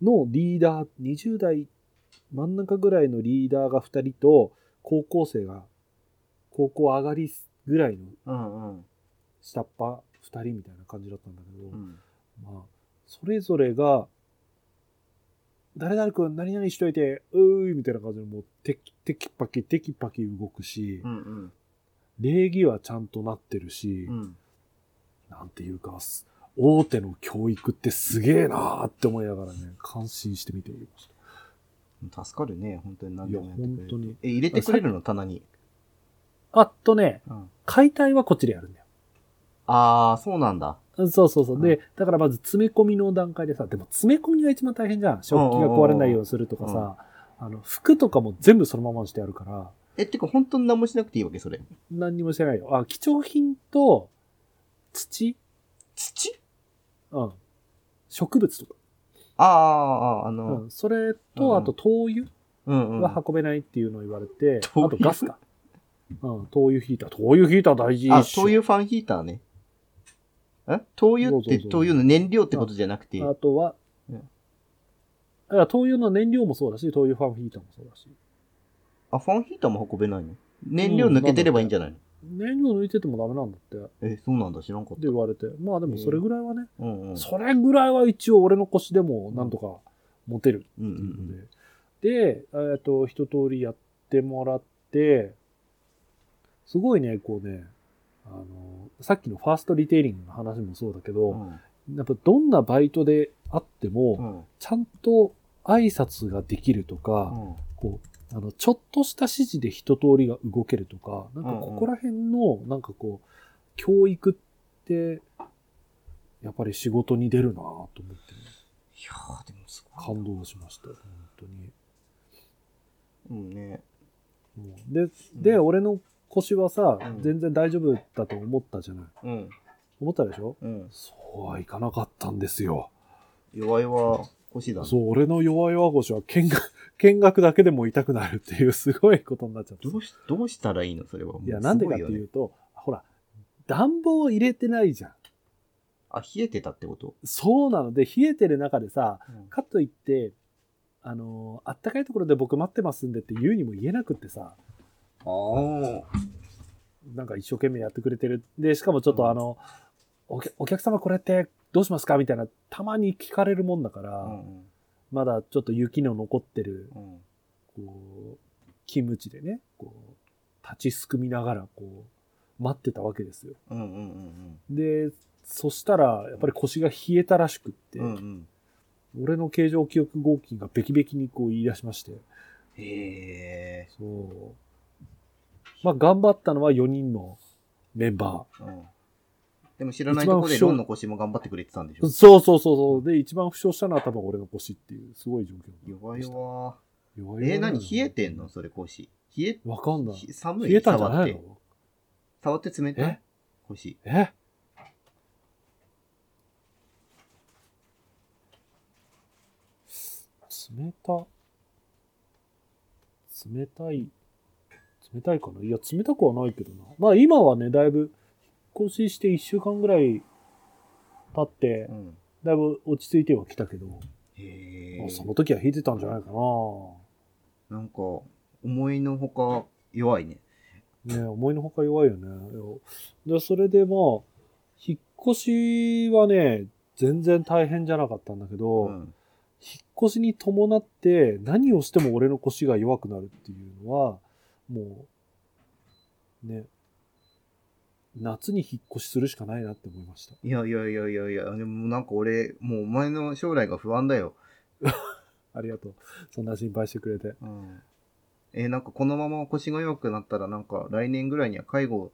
のリーダー、20代真ん中ぐらいのリーダーが2人と、高校生が、高校上がりぐらいの。下っ端2人みたいな感じだったんだけど、うん。まあ、それぞれが、誰々君何々しといて、うーいみたいな感じで、もう、テキテキパキ、テキパキ動くし、うんうん。礼儀はちゃんとなってるし、うん。なんていうか、す大手の教育ってすげえなーって思いながらね、感心して見ておりました。助かるね、本当に何でもやってくれるいや本当にえ、入れてくれるの棚に？あとね、うん。解体はこっちでやるんだよ。あー、そうなんだ。そうそうそう。うんで、だからまず詰め込みの段階でさ、でも詰め込みが一番大変じゃん。食器が壊れないようにするとかさ、あの、服とかも全部そのままにしてあるから、え、ってか本当に何もしなくていいわけ、それ。何にもしてないよ。あ、貴重品と土？土？うん。植物とか。あーあー、あの、うん。それうんと、あと灯油うんうん。は運べないっていうのを言われて、灯油？あとガスか。うん。灯油ヒーター。灯油ヒーター大事あ、灯油ファンヒーターね。え？灯油って灯油の燃料ってことじゃなくて。あとは、うん灯油の燃料もそうだし、灯油ファンヒーターもそうだし。あ、ファンヒーターも運べないの？燃料抜けてればいいんじゃないの、燃料抜いててもダメなんだって。ってえ、そうなんだ、知らんかった。言われて。まあでもそれぐらいはね、うんうん。それぐらいは一応俺の腰でもなんとか持てるうんうっていうのんで、で、えっと、一通りやってもらって、すごいね、こうね、あの、さっきのファーストリテイリングの話もそうだけうど、ん。やっぱどんなバイトであっても、うん。ちゃんと挨拶ができるとうか、ん。こう、あの、ちょっとした指示で一通りが動けるとか、なんかここら辺の、なんかこう、教育ってやっぱり仕事に出るなぁと思ってね、いやー、でもすごい。感動しました。本当に。うんね。で、で、俺の腰はさ、うん全然大丈夫だと思ったじゃない。うん。思ったでしょ？うん。そうはいかなかったんですよ。弱々腰だね。そう、俺の弱々腰は見学、見学だけでも痛くなるっていう すごいことになっちゃった。どうし、どうしたらいいの？それは。いや、なんでかっていうと、ほら、暖房入れてないじゃん。あ、冷えてたってこと？そうなので、冷えてる中でさ、うんかといって、あのーあったかいところで僕待ってますんでって言うにも言えなくってさ、ああ。なんか一生懸命やってくれてる。で、しかもちょっうんとあの、お客お客様これってどうしますか？みたいな、たまに聞かれるもんだから、うんまだちょっと雪の残ってる、うん。こう、勤務地でね、こう、立ちすくみながら、こう、待ってたわけですよ。うんうんうんで、そしたら、やっぱり腰が冷えたらしくって、うん。うんうん。俺の形状記憶合金がベキベキにこう言い出しまして、へえ。そう。まあ、頑張ったのは4人のメンバうん。でも知らないところでロンの腰も頑張ってくれてたんでしー。ょそうそうそうそう。で、一番負傷したのは多分俺の腰っていう、すごい状況。弱々。弱々えー、何？冷えてんの？それ腰。冷え、わかんない。ひ寒い？冷えたんじゃないの？触って冷たえ？い腰。え？冷た。冷たい。冷たいかな？いや、冷たくはないけどな。まあ今はね、だいぶ、越しして1週間ぐらい経ってう、ん。だいぶ落ち着いてはきたけど、その時は引いてたんじゃないかな。なんか、思いのほか弱いね。ね思いのほか弱いよね。で、それでまあ、引っ越しはね、全然大変じゃなかったんだけど、うん。引っ越しに伴って何をしても俺の腰が弱くなるっていうのは、もう、ね、夏に引っ越しするしかないなって思いました。いやいやいやいやいや、でもなんか俺、もうお前の将来が不安だよ。ありがとう。そんな心配してくれて。うん。えーなんかこのまま腰が弱くなったらなんか来年ぐらいには介護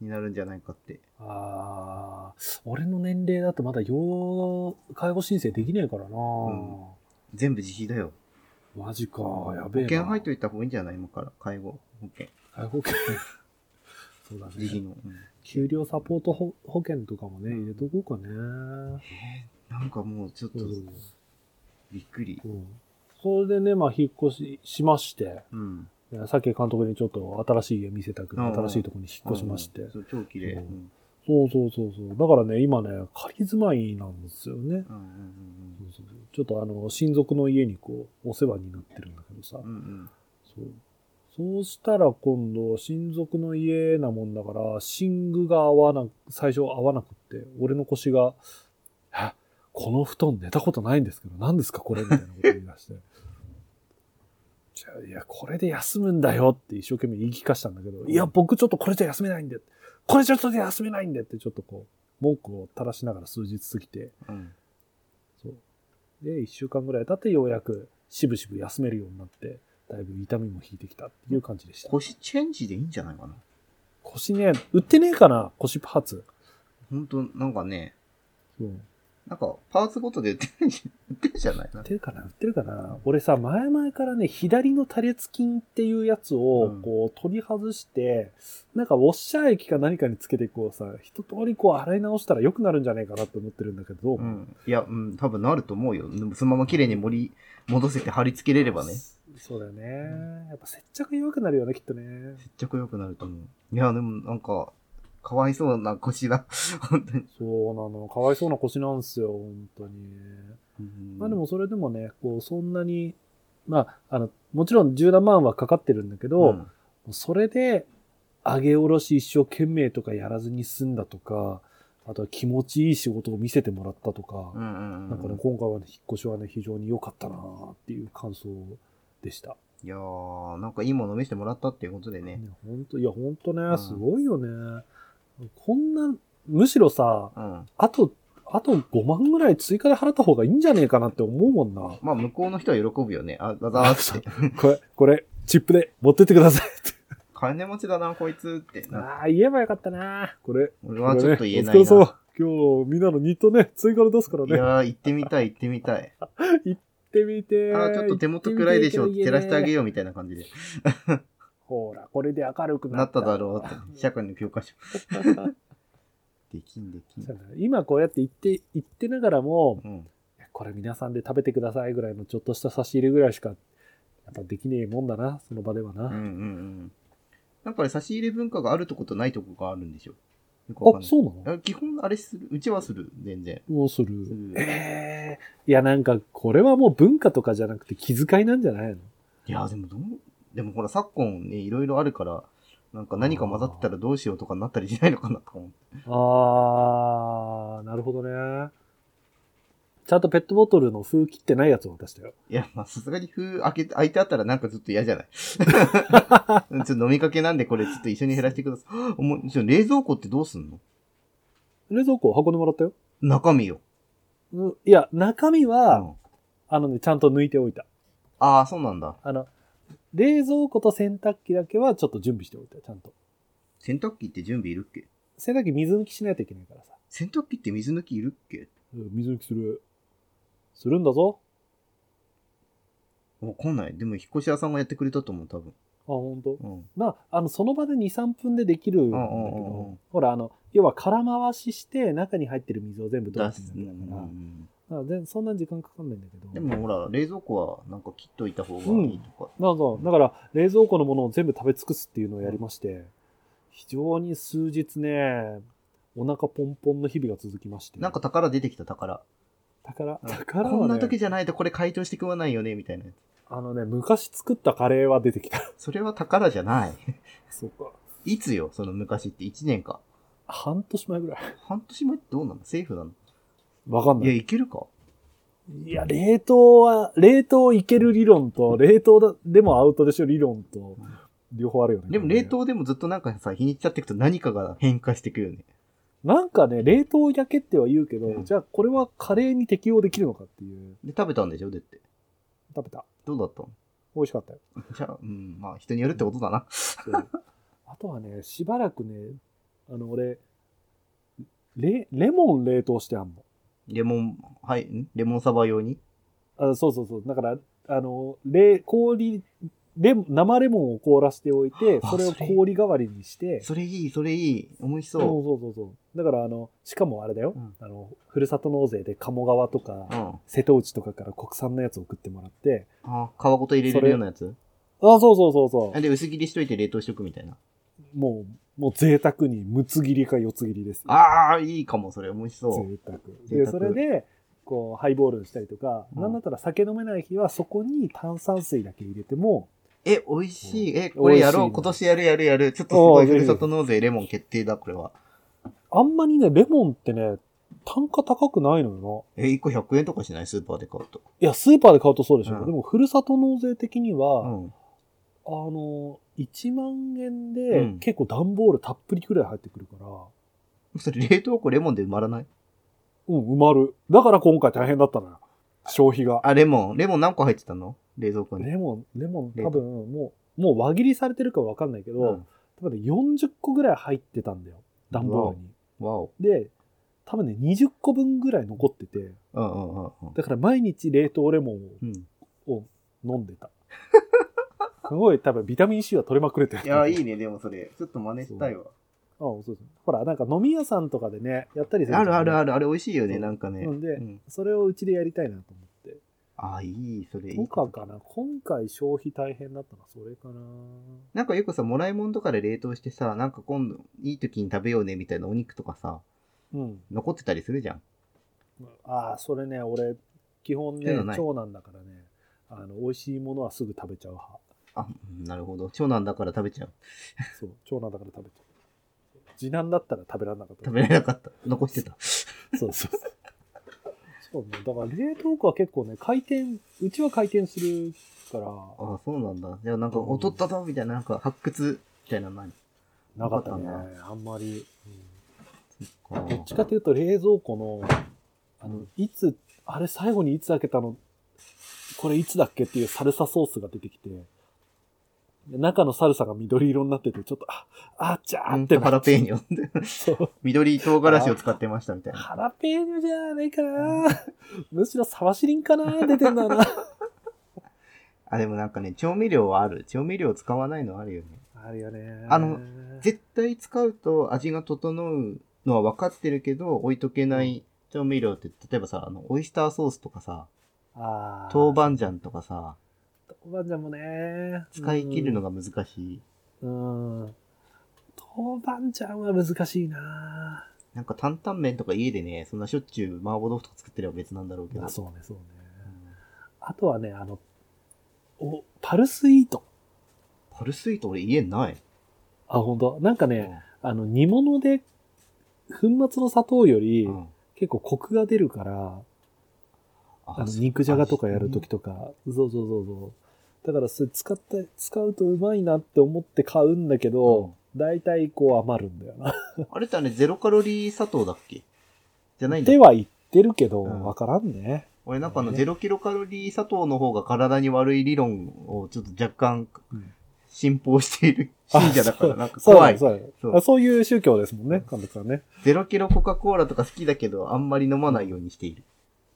になるんじゃないかって。あー、俺の年齢だとまだ要介護申請できねえからな、ん全部自費だよ。マジか、や保べえな。険入っといた方がいいんじゃない？今から。介護保険。介護保険。そうだね。の。うん給料サポート保保険とかもね、入れとこうかね。なんかもうちょっとびっくり。そううんそれでね、まあ、引っ越ししまして、さっき監督にちょっと新しい家見せたくて、うん新しいところに引っ越しまして。うんそう、超綺麗。ううんん。そうそうそうそう。だからね、今ね、仮住まいなんですよね。うんうんそうそうそうちょっとあの、親族の家にこう、お世話になってるんだけどさ。うんうん。うんそう。そうしたら今度、親族の家なもんだから、寝具が合わな、最初合わなくって、俺の腰が、え、この布団寝たことないんですけど、何ですかこれ？みたいなこと言い出して。じゃあ、いや、これで休むんだよって一生懸命言い聞かしたんだけど、いや、僕ちょっとこれじゃ休めないんで、これじゃちょっと休めないんでってちょっとこう、文句を垂らしながら数日過ぎて、うん。そう。で、一週間ぐらい経ってようやく、しぶしぶ休めるようになって、だいぶ痛みも引いてきたっていう感じでした。腰チェンジでいいんじゃないかな。腰ね、売ってねえかな腰パーツ。ほんと、なんかね、そう。なんかパーツごとで売ってるんじゃ売ってるじゃない？な売っ。てるかな売ってるかな俺さ、前々からね、左の多裂筋っていうやつをうん、こう、取り外して、なんかウォッシャー液か何かにつけて、こうさ、一通りこう洗い直したら良くなるんじゃないかなって思ってるんだけど、うん。いや、うん、多分なると思うよ。そのまま綺麗に盛り、戻せて貼り付けれればね。そうだよね。やっぱ接着弱くなるよね、きっとね。接着良くなると思う。いや、でもなんか、かわいそうな腰だ。本当に。そうなの。かわいそうな腰なんですよ、本当に。うんまあでもそれでもね、こう、そんなに、まあ、あの、もちろん十何万はかかってるんだけど、うんそれで、上げ下ろし一生懸命とかやらずに済んだとか、あとは気持ちいい仕事を見せてもらったとか、うんうんうん。なんかね、今回はね、引っ越しはね、非常に良かったなっていう感想でした。いやー、なんかいいもの見せてもらったっていうことでね。ね、本当いや、本当ね、んすごいよね。こんな、むしろさ、うん。あと、あと5万ぐらい追加で払った方がいいんじゃねえかなって思うもんな。まあ、向こうの人は喜ぶよね。あ、だだーって。これ、これ、チップで持ってってくださいって。金持ちだな、こいつってな。ああ、言えばよかったな。これ、俺はちょっと言えないな。ねお疲れ様。今日みんなのニットね、追加で出すからね。いやー、行ってみたい、行ってみたい。行ってみて。あーちょっと手元暗いでしょ、照らしてあげよようみたいな感じで。う。ほら、これで明るくなっ。なったただろうって。社会の教科書。できんできん。今こうやって言って、言ってながらも、うん。これ皆さんで食べてくださいぐらいのちょっとした差し入れぐらいしか、やっぱできねえもんだな、その場ではな。うんうんうん。なんかね、差し入れ文化があるとことないとこがあるんでしょ。あ。そうなの？あ基本あれする。うちはする、全然。もうするす。るええいや、なんか、これはもう文化とかじゃなくて気遣いなんじゃないの？いや、でもどう、でもほら、昨今ね、いろいろあるから、なんか何か混ざってたらどうしようとかになったりしないのかなとか思って。あー、なるほどね。ちゃんとペットボトルの封切ってないやつを渡したよ。いや、まあ、さすがに封開けて、開いてあったらなんかずっと嫌じゃない？ちょっと飲みかけなんでこれちょっと一緒に減らしてください。おもちょ冷蔵庫ってどうすんの？冷蔵庫運んでもらったよ。中身よ。うんいや、中身うは、ん。あのね、ちゃんと抜いておいた。ああ、そうなんだ。あの、冷蔵庫と洗濯機だけはちょっと準備しておいたよ、ちゃんと。洗濯機って準備いるっけ？洗濯機水抜きしないといけないからさ。洗濯機って水抜きいるっけ？うん水抜きする。するんだぞ。わかんない。でも、引っ越し屋さんがやってくれたと思う、多分。あ、ほんとうん。まあ、あの、その場で2、3分でできるんだけど、ほら、あの、要は空回しして中に入ってる水を全部出出す。んんだから、全そんな時間かかんないんだけど。でも、ほら、冷蔵庫はなんか切っといた方がいいとか。そうそう。だから、冷蔵庫のものを全部食べ尽くすっていうのをやりまして、非常に数日ね、お腹ポンポンの日々が続きまして。なんか、宝出てきた宝。宝、うん宝は、ね、こんな時じゃないとこれ解凍して食わないよね、みたいなやつ。あのね、昔作ったカレーは出てきた。それは宝じゃない。そうか。いつよ、その昔って？1年か。半年前ぐらい。半年前ってどうなの？セーフなの？いや、わかんない。いけるか？いや、冷凍は、冷凍いける理論と、冷凍だでもアウトでしょ理論と、両方あるよね。でも冷凍でもずっとなんかさ、日にち経っていくと何かが変化していくよね。なんかね、冷凍焼けっては言うけど、うんじゃあこれはカレーに適用できるのかっていう。で、食べたんでしょ？だって。食べた。どうだった？の美味しかったよ。じゃあ、うん、まあ人によるってことだな。そうあとはね、しばらくね、あの、俺、レ、レモン冷凍してあんの。レモン、はい、んレモンサバ用に？あそうそうそう。だから、あの、冷、氷、レ生レモンを凍らせておいて、あそれを氷代わりにして、それいい、それいい。美味しそうそそうそうそう。だから、あの、しかもあれだよ。うんあの、ふるさと納税で鴨川とか、う。うん。瀬戸内とかから国産のやつを送ってもらって、あ、皮ごと入れれるようなやつ？あ、そうそうそうそう。で、薄切りしといて冷凍しとくみたいな。もう、もう贅沢に、むつ切りか四つ切りです。ああ、いいかも、それ。美味しそう。贅沢。贅で、沢それで、こう、ハイボールにしたりとか、うんなんだったら酒飲めない日はそこに炭酸水だけ入れても、え、美味しい。え、これやろう。今年やるやるやる。ちょっとすごい、ふるさと納税レモン決定だ、これは。あんまりね、レモンってね、単価高くないのよえ、1個100円とかしない？スーパーで買うと。な。いや、スーパーで買うとそうでしょ。うんでも、ふるさと納税的には、うん。あの、1万円うでん結構段ボールたっぷりくらい入ってくるから、それ冷凍庫レモンで埋まらない？うん、埋まる。だから今回大変だったのよ。消費が。あ、レモン。レモン何個入ってたの？冷蔵庫に。レモン、レモン多分もう、もう輪切りされてるかわかんないけど、うん多分ね40個ぐらい入ってたんだよ。段ボールに。わお。で、多分ね、20個分ぐらい残ってて、うんうんうんうん。だから毎日冷凍レモンうん。を飲んでた。すごい多分ビタミン C は取れまくれてる。いや、いいね、でもそれ。ちょっと真似したいわ。あそうそう。ほら、なんか飲み屋さんとかでね、やったりするあるあるある。る、あれ美味しいよね、なんかね。うんでうんそれをうちでやりたいなと思って。あ、いい、それいとい。かかな。今回消費大変だったのはそれかな。なんかよくさ、もらいもんとかで冷凍してさ、なんか今度、いい時に食べようね、みたいなお肉とかさ、うん。残ってたりするじゃん。ああ、それね、俺、基本ね長男だからね、あの、美味しいものはすぐ食べちゃう派。あ、うんなるほど。長男だから食べちゃう。そう、長男だから食べちゃう。次男だったら食べられなかった。食べられなかった。残してた。そうそうそう。そうね。だから冷凍庫は結構ね、回転、うちは回転するから、あ、そうなんだ。じゃあなんか、うん。劣ったぞみたいな、なんか発掘みたいなのない？なかったね。なかあんまり。かうん。どっちかというと冷蔵庫の、あの、いつ、あれ最後にいつ開けたの、これいつだっけっていうサルサソースが出てきて、中のサルサが緑色になってて、ちょっと、あ、あちゃーってハラペーニョ。そう。緑唐辛子を使ってましたみたいな。ハラペーニョじゃないかな。むしろサワシリンかな出てんだな。あ、でもなんかね、調味料はある。調味料使わないのあるよね。あるよね。あの、絶対使うと味が整うのは分かってるけど、置いとけない調味料って、例えばさ、あの、オイスターソースとかさ、あ豆板醤とかさ、豆板醤もね。使い切るのが難しい。うん。うん。豆板醤は難しいななんか担々麺とか家でね、そんなしょっちゅう麻婆豆腐とか作ってれば別なんだろうけど。あそうね、そうね。あとはね、あの、お、パルスイート。パルスイート俺家にない。あ、本当？なんかね、あの、煮物で、粉末の砂糖より、うん。結構コクが出るから、あの、肉じゃがとかやるときとか、そうそうそうそう。だからそれ使って、使うとうまいなって思って買うんだけど、大体こう余るんだよな。あれってあれゼロカロリー砂糖だっけ？じゃないんだでは言ってるけど、うんわからんね。俺なんかあのねゼロキロカロリー砂糖の方が体に悪い理論をちょっと若干うん信奉している信者だからなんかそう怖い。そうだそうあそういう宗教ですもんね、監督さんね。ゼロキロコカ・コーラとか好きだけどあんまり飲まないようにしている。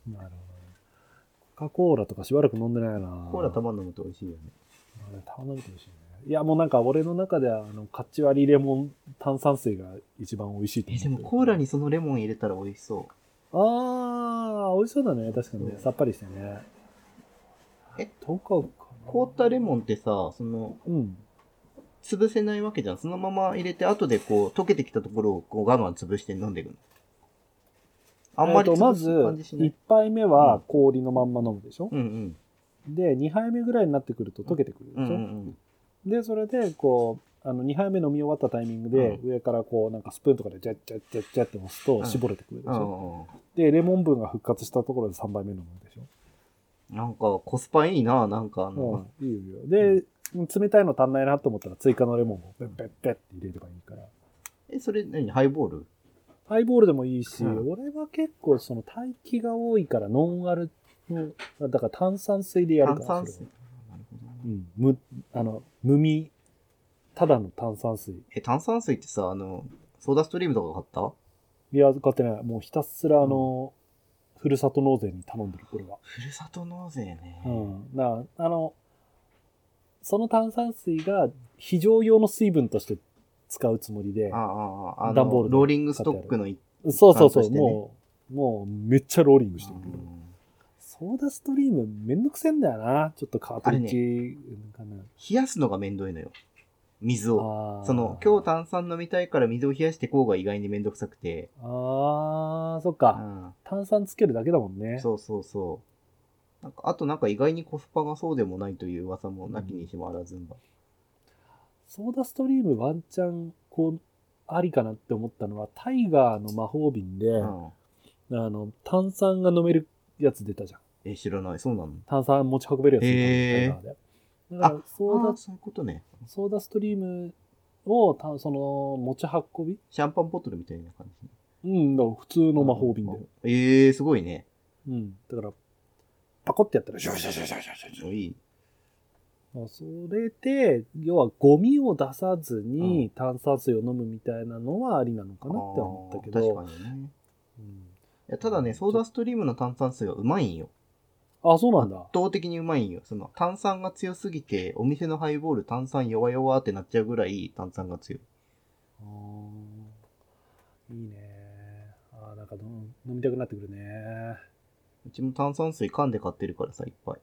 なるほど。コカ・コーラとかしばらく飲んでないな。コーラたまん飲むと美味しいよね。あれたまんなくて美味しいね。いや、もうなんか俺の中では、あの、カッチ割りレモン炭酸水が一番美味しいとえ、思ってるでもコーラにそのレモン入れたら美味しそう。あー、美味しそうだね。確かにねさっぱりしてね。えとかかな凍ったレモンってさ、その、うん。潰せないわけじゃん。そのまま入れて、後でこう、溶けてきたところをこうガンガン潰して飲んでいくの。あんまりえーとまずじし、ない。1。杯目は氷のまんま飲むでしょ、うんうん。で、2杯目ぐらいになってくると溶けてくるでしょ、うんうんで、それで、こう、あの、2杯目飲み終わったタイミングで、上からこう、なんかスプーンとかでジャッジャッジャッジャッって押すとうん。絞れてくるでしうょ、ん。で、レモン分が復活したところで3杯目飲むでしょ？なんかコスパいいな、なんかあの、うん、いいよいいよ。で、冷たいの足んないなと思ったら追加のレモンをペッペッペッって入れればいいから。え、それ何？ハイボール？ハイボールでもいいし、うん俺は結構その待機が多いからノンアルの、だから炭酸水でやるから。炭酸水うん。無、あの、無味、ただの炭酸水。え、炭酸水ってさ、あの、ソーダストリームとか買っいや、買ってない。もうひたすらあの、ふるさと納税に頼んでる、これは。たふるさと納税ね。うん。だからあの、その炭酸水が非常用の水分として使うつもりであ、あ、ああ、あの、段ボールでローリングストックの一そうそうそう、もう、もうめっちゃローリングしてるソーダストリームめんどくせえんだよな。ちょっとカートリッジかな。冷やすのがめんどいのよ。水を。その、今日炭酸飲みたいから水を冷やしてこうが意外にめんどくさくて。あー、そっうか。ん。炭酸つけるだけだもんね。そうそうそう。なんか、あとなんか意外にコスパがそうでもないという噂もなきにしもあらずんば。ソーダストリームワンチャン、こう、ありかなって思ったのは、タイガーの魔法瓶で、うん。あの、炭酸が飲めるやつ出たじゃん。え、知らない。そうなの？炭酸持ち運べるやつ出たタイガーで。だからソーダそういうことね。ソーダストリームを、たその、持ち運び？シャンパンボトルみたいな感じ。うん、だから普通の魔法瓶で。ええー、すごいね。うん。だから、パコってやったら、シュシュシュシュシュシュシュいい。まあそれで、要はゴミを出さずに炭酸水を飲むみたいなのはありなのかなって思ったけど。確かにね。うんいやただね、ソーダストリームの炭酸水はうまいんよ。あ、そうなんだ。圧倒的にうまいんよ。その炭酸が強すぎて、お店のハイボール炭酸弱々ってなっちゃうぐらい炭酸が強い。あーいいね。あーなんか飲みたくなってくるね。うちも炭酸水缶で買ってるからさ、いっぱい。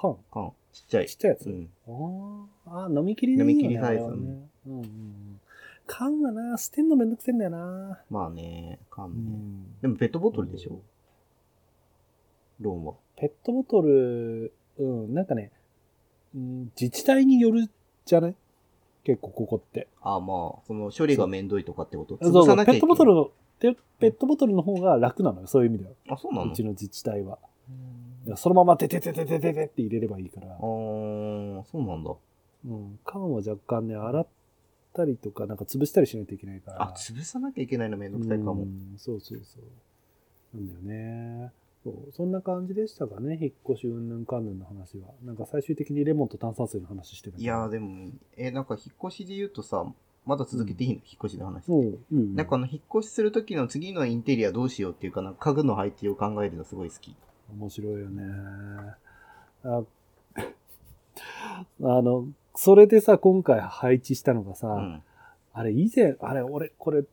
缶缶。ちっちゃい。ちっちゃいやつ、うん。あーあー、飲み切りでいいよね。飲み切りサイズね。うんうんうん。缶はな、捨てんのめんどくせえんだよな。まあね、缶うね。ん。でもペットボトルでしょ？ローンは。ペットボトル、うん、なんかね、うん、自治体によるじゃない？結構ここって。ああまあ、その処理がめんどいとかってこと？そうそう、ペットボトル。ルの、ペペットボトルの方が楽なのよ、そういう意味では。あ、そうなの？うちの自治体は。そのままテテテテテテテって入れればいいからあ。ー、そうなんだ。うん。缶は若干ね、洗ったりとか、なんか潰したりしないといけないから。あ、潰さなきゃいけないのめんどくさいかもう。んそうそうそう。なんだよね。そう、そんな感じでしたかね、引っ越しうんぬんかんぬんの話は。なんか最終的にレモンと炭酸水の話してるいやーでも、え、なんか引っ越しで言うとさ、まだ続けていいの、引っ越しの話。そう、うん。なんかあの、引っ越しするときの次のインテリアどうしようっていうかな、家具の配置を考えるのすごい好き。面白いよね。あ あの、それでさ、今回配置したのがさ、うん。あれ以前、あれ俺、これ、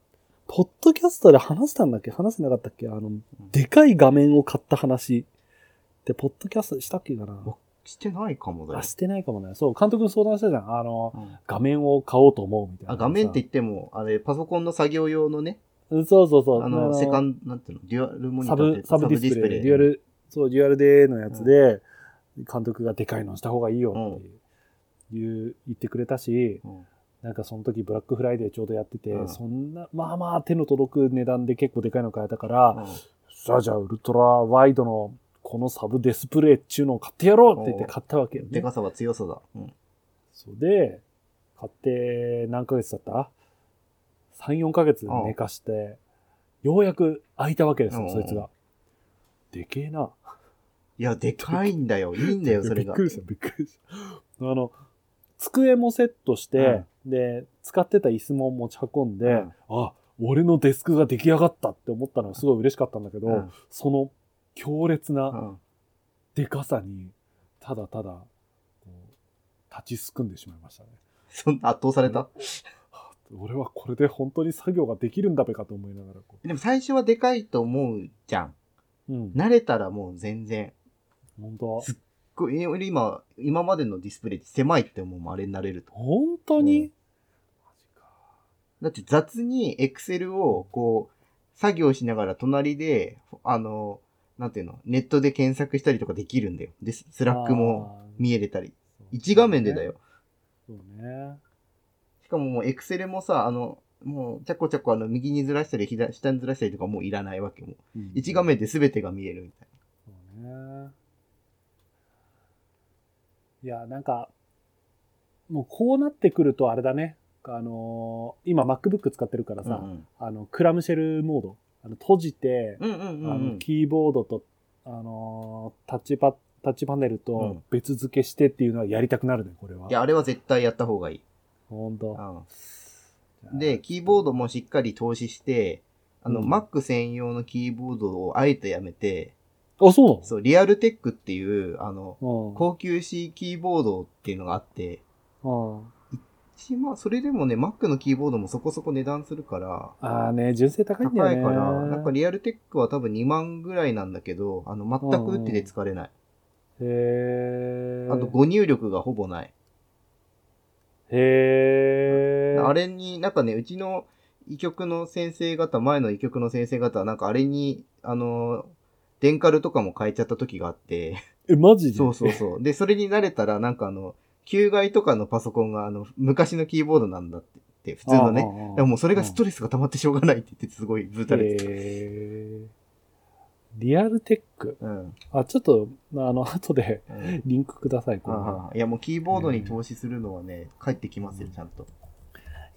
ポッドキャストで話したんだっけ？話してなかったっけ？あの、でかい画面を買った話。で、ポッドキャストしたっけかな？してないかもだよあ、。してないかもね。そう、監督に相談したじゃん。あの、うん画面を買おうと思うみたいな。あ、画面って言っても、あれ、パソコンの作業用のね、うんそうそうそう。あの、セカンド、なんていうの、デュアルモニタサブーって、サブディスプレイ、デュアル、そう、デュアルでのやつで、監督がでかいのした方がいいよっていう、言ってくれたし、うんなんかその時ブラックフライデーちょうどやってて、うんそんな、まあまあ手の届く値段で結構でかいの買えたから、うんさあじゃあウルトラワイドのこのサブディスプレイっちゅうのを買ってやろうって言って買ったわけよね。でかさは強さだ。うん。そうで、買って何ヶ月経った ?3、4ヶ月寝かして、ようやく開いたわけですよ、うんそいつが。でけえな。いや、でかいんだよ。いいんだよ、それが。びっくりした、びっくりした。あの、机もセットして、で、使ってた椅子も持ち運んで、うんあ、俺のデスクが出来上がったって思ったのがすごい嬉しかったんだけど、うんその強烈うなんでかさに、ただただ、立ちすくんでしまいましたね。そんな圧倒された？俺はこれで本当に作業ができるんだべかと思いながらこでも最初はでかいと思うじゃん。う。うん。慣れたらもう全然。本当すこれ俺今、今までのディスプレイって狭いって思うもんあれになれると。本当に、うんだって雑にエクセルをこう、作業しながら隣で、あの、なんていうの、ネットで検索したりとかできるんだよ。で、ススラックも見えれたり。一画面でだよ。。そうね。しかももうエクセルもさ、あの、もう、ちゃこちゃこあの、右にずらしたり、左下にずらしたりとかもういらないわけも。うん一画面で全てが見えるみたいそうね。いや、なんか、もうこうなってくるとあれだね。あのー今 MacBook 使ってるからな。さ、うんあの、クラムシェルモード。あの閉じて、うん。うんうんうんあのうん。キーボードと、あのータッチパ、タッチパネルうとん別付けしてっていうのはやりたくなるね、これは。いや、あれは絶対やった方がいい。ほんと。うん。で、キーボードもしっかり投資して、あの、うん Mac 専用のキーボードをあえてやめて、あ、そうそう、リアルテックっていう、あの、高級 C キーボードっていうのがあって、うん。うん。しまあ、それでもね、Mac のキーボードもそこそこ値段するから、ああね、純正高いんだよね。高いから、なんかリアルテックは多分2万ぐらいなんだけど、あの、全く打ってて疲れない。へえ。あと、誤入力がほぼない。へえ。あれに、なんかね、うちの医局の先生方、前の医局の先生方は、なんかあれに、あの、デンカルとかも変えちゃった時があって、え、マジで？そうそうそう。で、それに慣れたら、なんかあの、旧外とかのパソコンが、あの、昔のキーボードなんだって普通のね。ねでももうそれがストレスが溜まってしょうがないって言って、すごいブータれてた。リアルテック。うん。あ、ちょっと、あの、後でうんリンクください、これああいや、もうキーボードに投資するのはね、返ってきますよ、ちゃんと。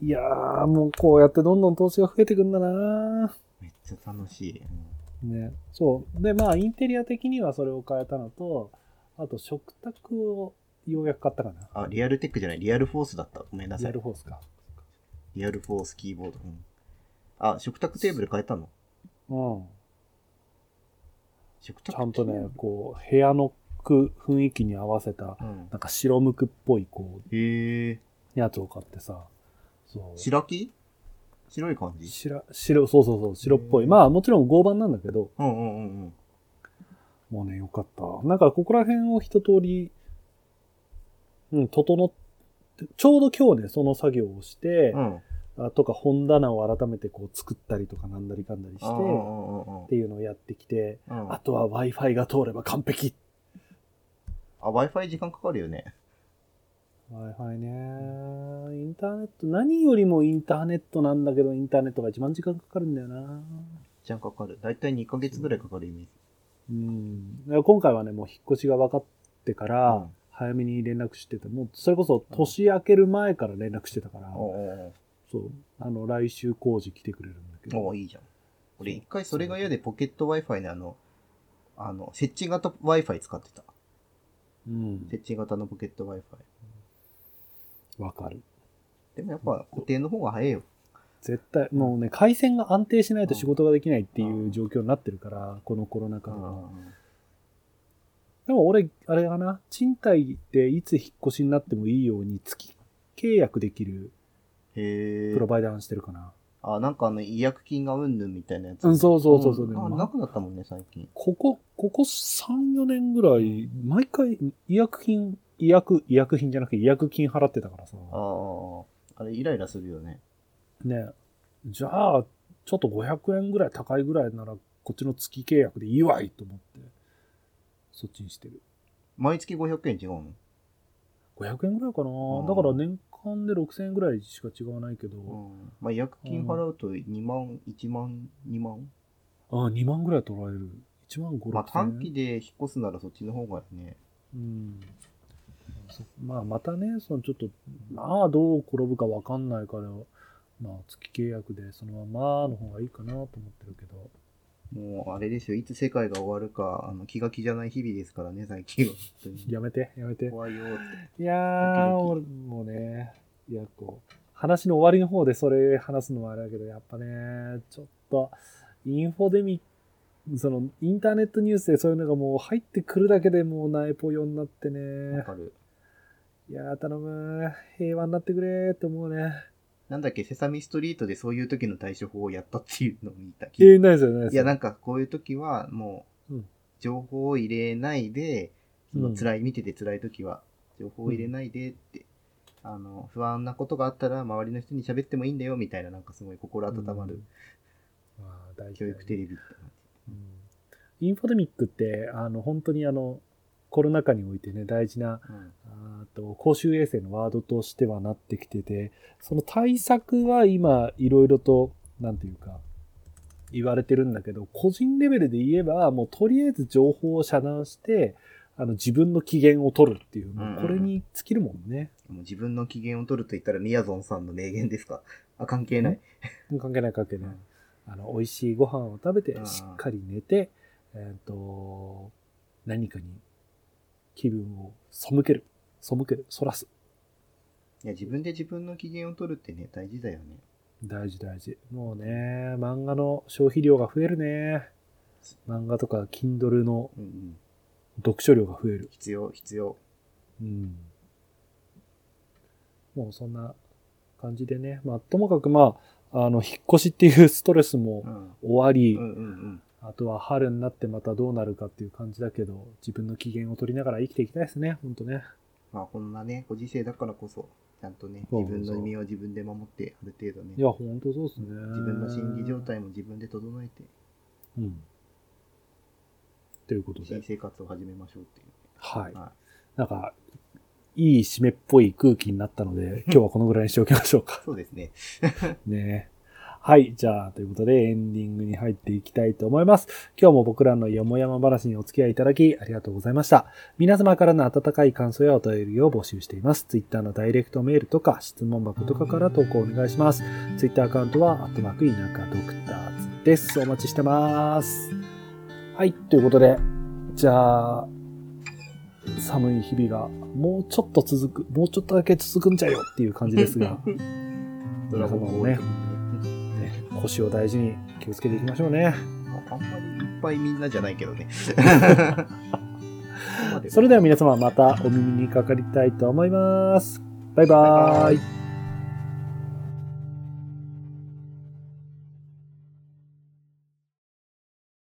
いやー、もうこうやってどんどん投資が増えてくんだなめっちゃ楽しい。ね。そう。で、まあ、インテリア的にはそれを変えたのと、あと、食卓をようやく買ったかな。あ、リアルテックじゃない、リアルフォースだった。ごめんなリアさい。ルフォースか。リアルフォースキーボード。うんあ、食卓テーブル変えたの？うん。ちゃんとね、こう、部屋のく雰囲気に合わせた、うん。なんか白むくっぽい、こへえ。う、やつを買ってさ。そう。白木？白い感じ？白、白、そうそうそう、白っぽい。まあ、もちろん合板なんだけど、うんうんうんうん。もうね、よかった。なんか、ここら辺を一通り、うん、整って、ちょうど今日ね、その作業をして、うん。あとか本棚を改めてこう作ったりとかなんだりかんだりして、っていうのをやってきて、うん。あとは Wi-Fi が通れば完璧。あ、Wi-Fi 時間かかるよね。Wi-Fi ね。インターネット、何よりもインターネットなんだけど、インターネットが一番時間かかるんだよな。時間かかる。だいたい2ヶ月ぐらいかかるイメージ。うん。今回はね、もう引っ越しが分かってから、うん早めに連絡してて、もうそれこそ年明ける前から連絡してたから、おうそう、あの、来週工事来てくれるんだけど。おいいじゃん。俺一回それが嫌でポケット Wi-Fi ね、あの、あの、設置型 Wi-Fi 使ってた。うん。設置型のポケット Wi-Fi。わかる。でもやっぱ固定の方が早いよ。絶対、もうね、回線が安定しないと仕事ができないっていう状況になってるから、このコロナ禍では。でも俺、あれかな、賃貸でいつ引っ越しになってもいいように月契約できるへえプロ。バイダーにしてるかな。あ、なんかあの、違約金がうんぬんみたいなやつ。うん、そうそうそうそう。んあ、なくなったもんね、最近。ここ、ここ3、4年ぐらい、毎回、違約金、違約、違約金じゃなくて違約金払ってたからさ。ああ、あれイライラするよね。ねじゃあ、ちょっと500円ぐらい高いぐらいなら、こっちの月契約でいいわいと思って、そっちにしてる。毎月500円違うの？500円ぐらいかな、んだから年間で6000円ぐらいしか違わないけど、うん。まあ、違約金払うと2万、1万、2万ああ、2万ぐらい取られる。1万5、6000円。まあ、短期で引っ越すならそっちの方がね。うん。そまあ、またね、そのちょっと、まあ、どう転ぶかわかんないから、まあ、月契約でそのままの方がいいかなと思ってるけど。もう、あれですよ。いつ世界が終わるか、あの、気が気じゃない日々ですからね、最近は。やめて、やめて。怖いよ。いやー、俺もうね、いや、こう、話の終わりの方でそれ話すのはあれだけど、やっぱね、ちょっと、インフォデミック、その、インターネットニュースでそういうのがもう入ってくるだけでもうナイポヨになってわね、かる。いやー、頼む、平和になってくれーって思うね。なんだっけ、セサミストリートでそういう時の対処法をやったっていうのを見た。えー、ないですよ、ないですいや、よ。なんかこういう時は、もううん、情報を入れないで、そうん。の辛い、見てて辛い時は、情報を入れないでって、あの、不安なことがあったら、周りの人に喋ってもいいんだよ、みたいな、なんかすごい心温まるまあ大事だ教育テレビってうん。インフォデミックって、あの、本当にあの、コロナ禍においてね、大事な、感じ。あーと公衆衛生のワードとしてはなってきてて、その対策は今、いろいろと、なんていうか、言われてるんだけど、個人レベルで言えば、もうとりあえず情報を遮断して、あの、自分の機嫌を取るっていう、もうこれに尽きるもんね。もう自分の機嫌を取ると言ったら、みやぞんさんの名言ですか？あ、関係ない？関係ない関係ない。うんあの、美味しいご飯を食べてう、んしっかり寝て、えっ、と、何かに気分を背ける。背ける。そらす。いや、自分で自分の機嫌を取るってね、大事だよね。大事大事。もうね、漫画の消費量が増えるね。漫画とか Kindle の。読書量が増える。必要、必要。うん。もうそんな感じでね。まあ、ともかくまあ、あの、引っ越しっていうストレスもうん。終わり。あとは春になってまたどうなるかっていう感じだけど、自分の機嫌を取りながら生きていきたいですね。ほんとね。まあ、こんなね、ご時世だからこそ、ちゃんとね、自分の身を自分で守って、ある程度ね、いや、ほんとそうですね。自分の心理状。態も自分で整えて、うん。ということで。新生活を始めましょうっていう。はい。はなんか、いい締めっぽい空気になったので、今日はこのぐらいにしておきましょうかい。。そうですね。ねはい。じゃあ、ということでエンディングに入っていきたいと思います。今日も僕らのよもやま話にお付き合いいただきありがとうございました。皆様からの温かい感想やお便りを募集しています。Twitter のダイレクトメールとか質問箱とかから投稿お願いします。Twitter アカウントは、アットマーク田舎ドクターズです。お待ちしてます。はい。ということで、じゃあ、寒い日々がもうちょっと続く、もうちょっとだけ続くんじゃよっていう感じですが、ドラゴンボール。ねね、腰を大事に気をつけていきましょうね。あんまりいっぱいみんなじゃないけどね。それでは皆様またお耳にかかりたいと思います。バイバーイ。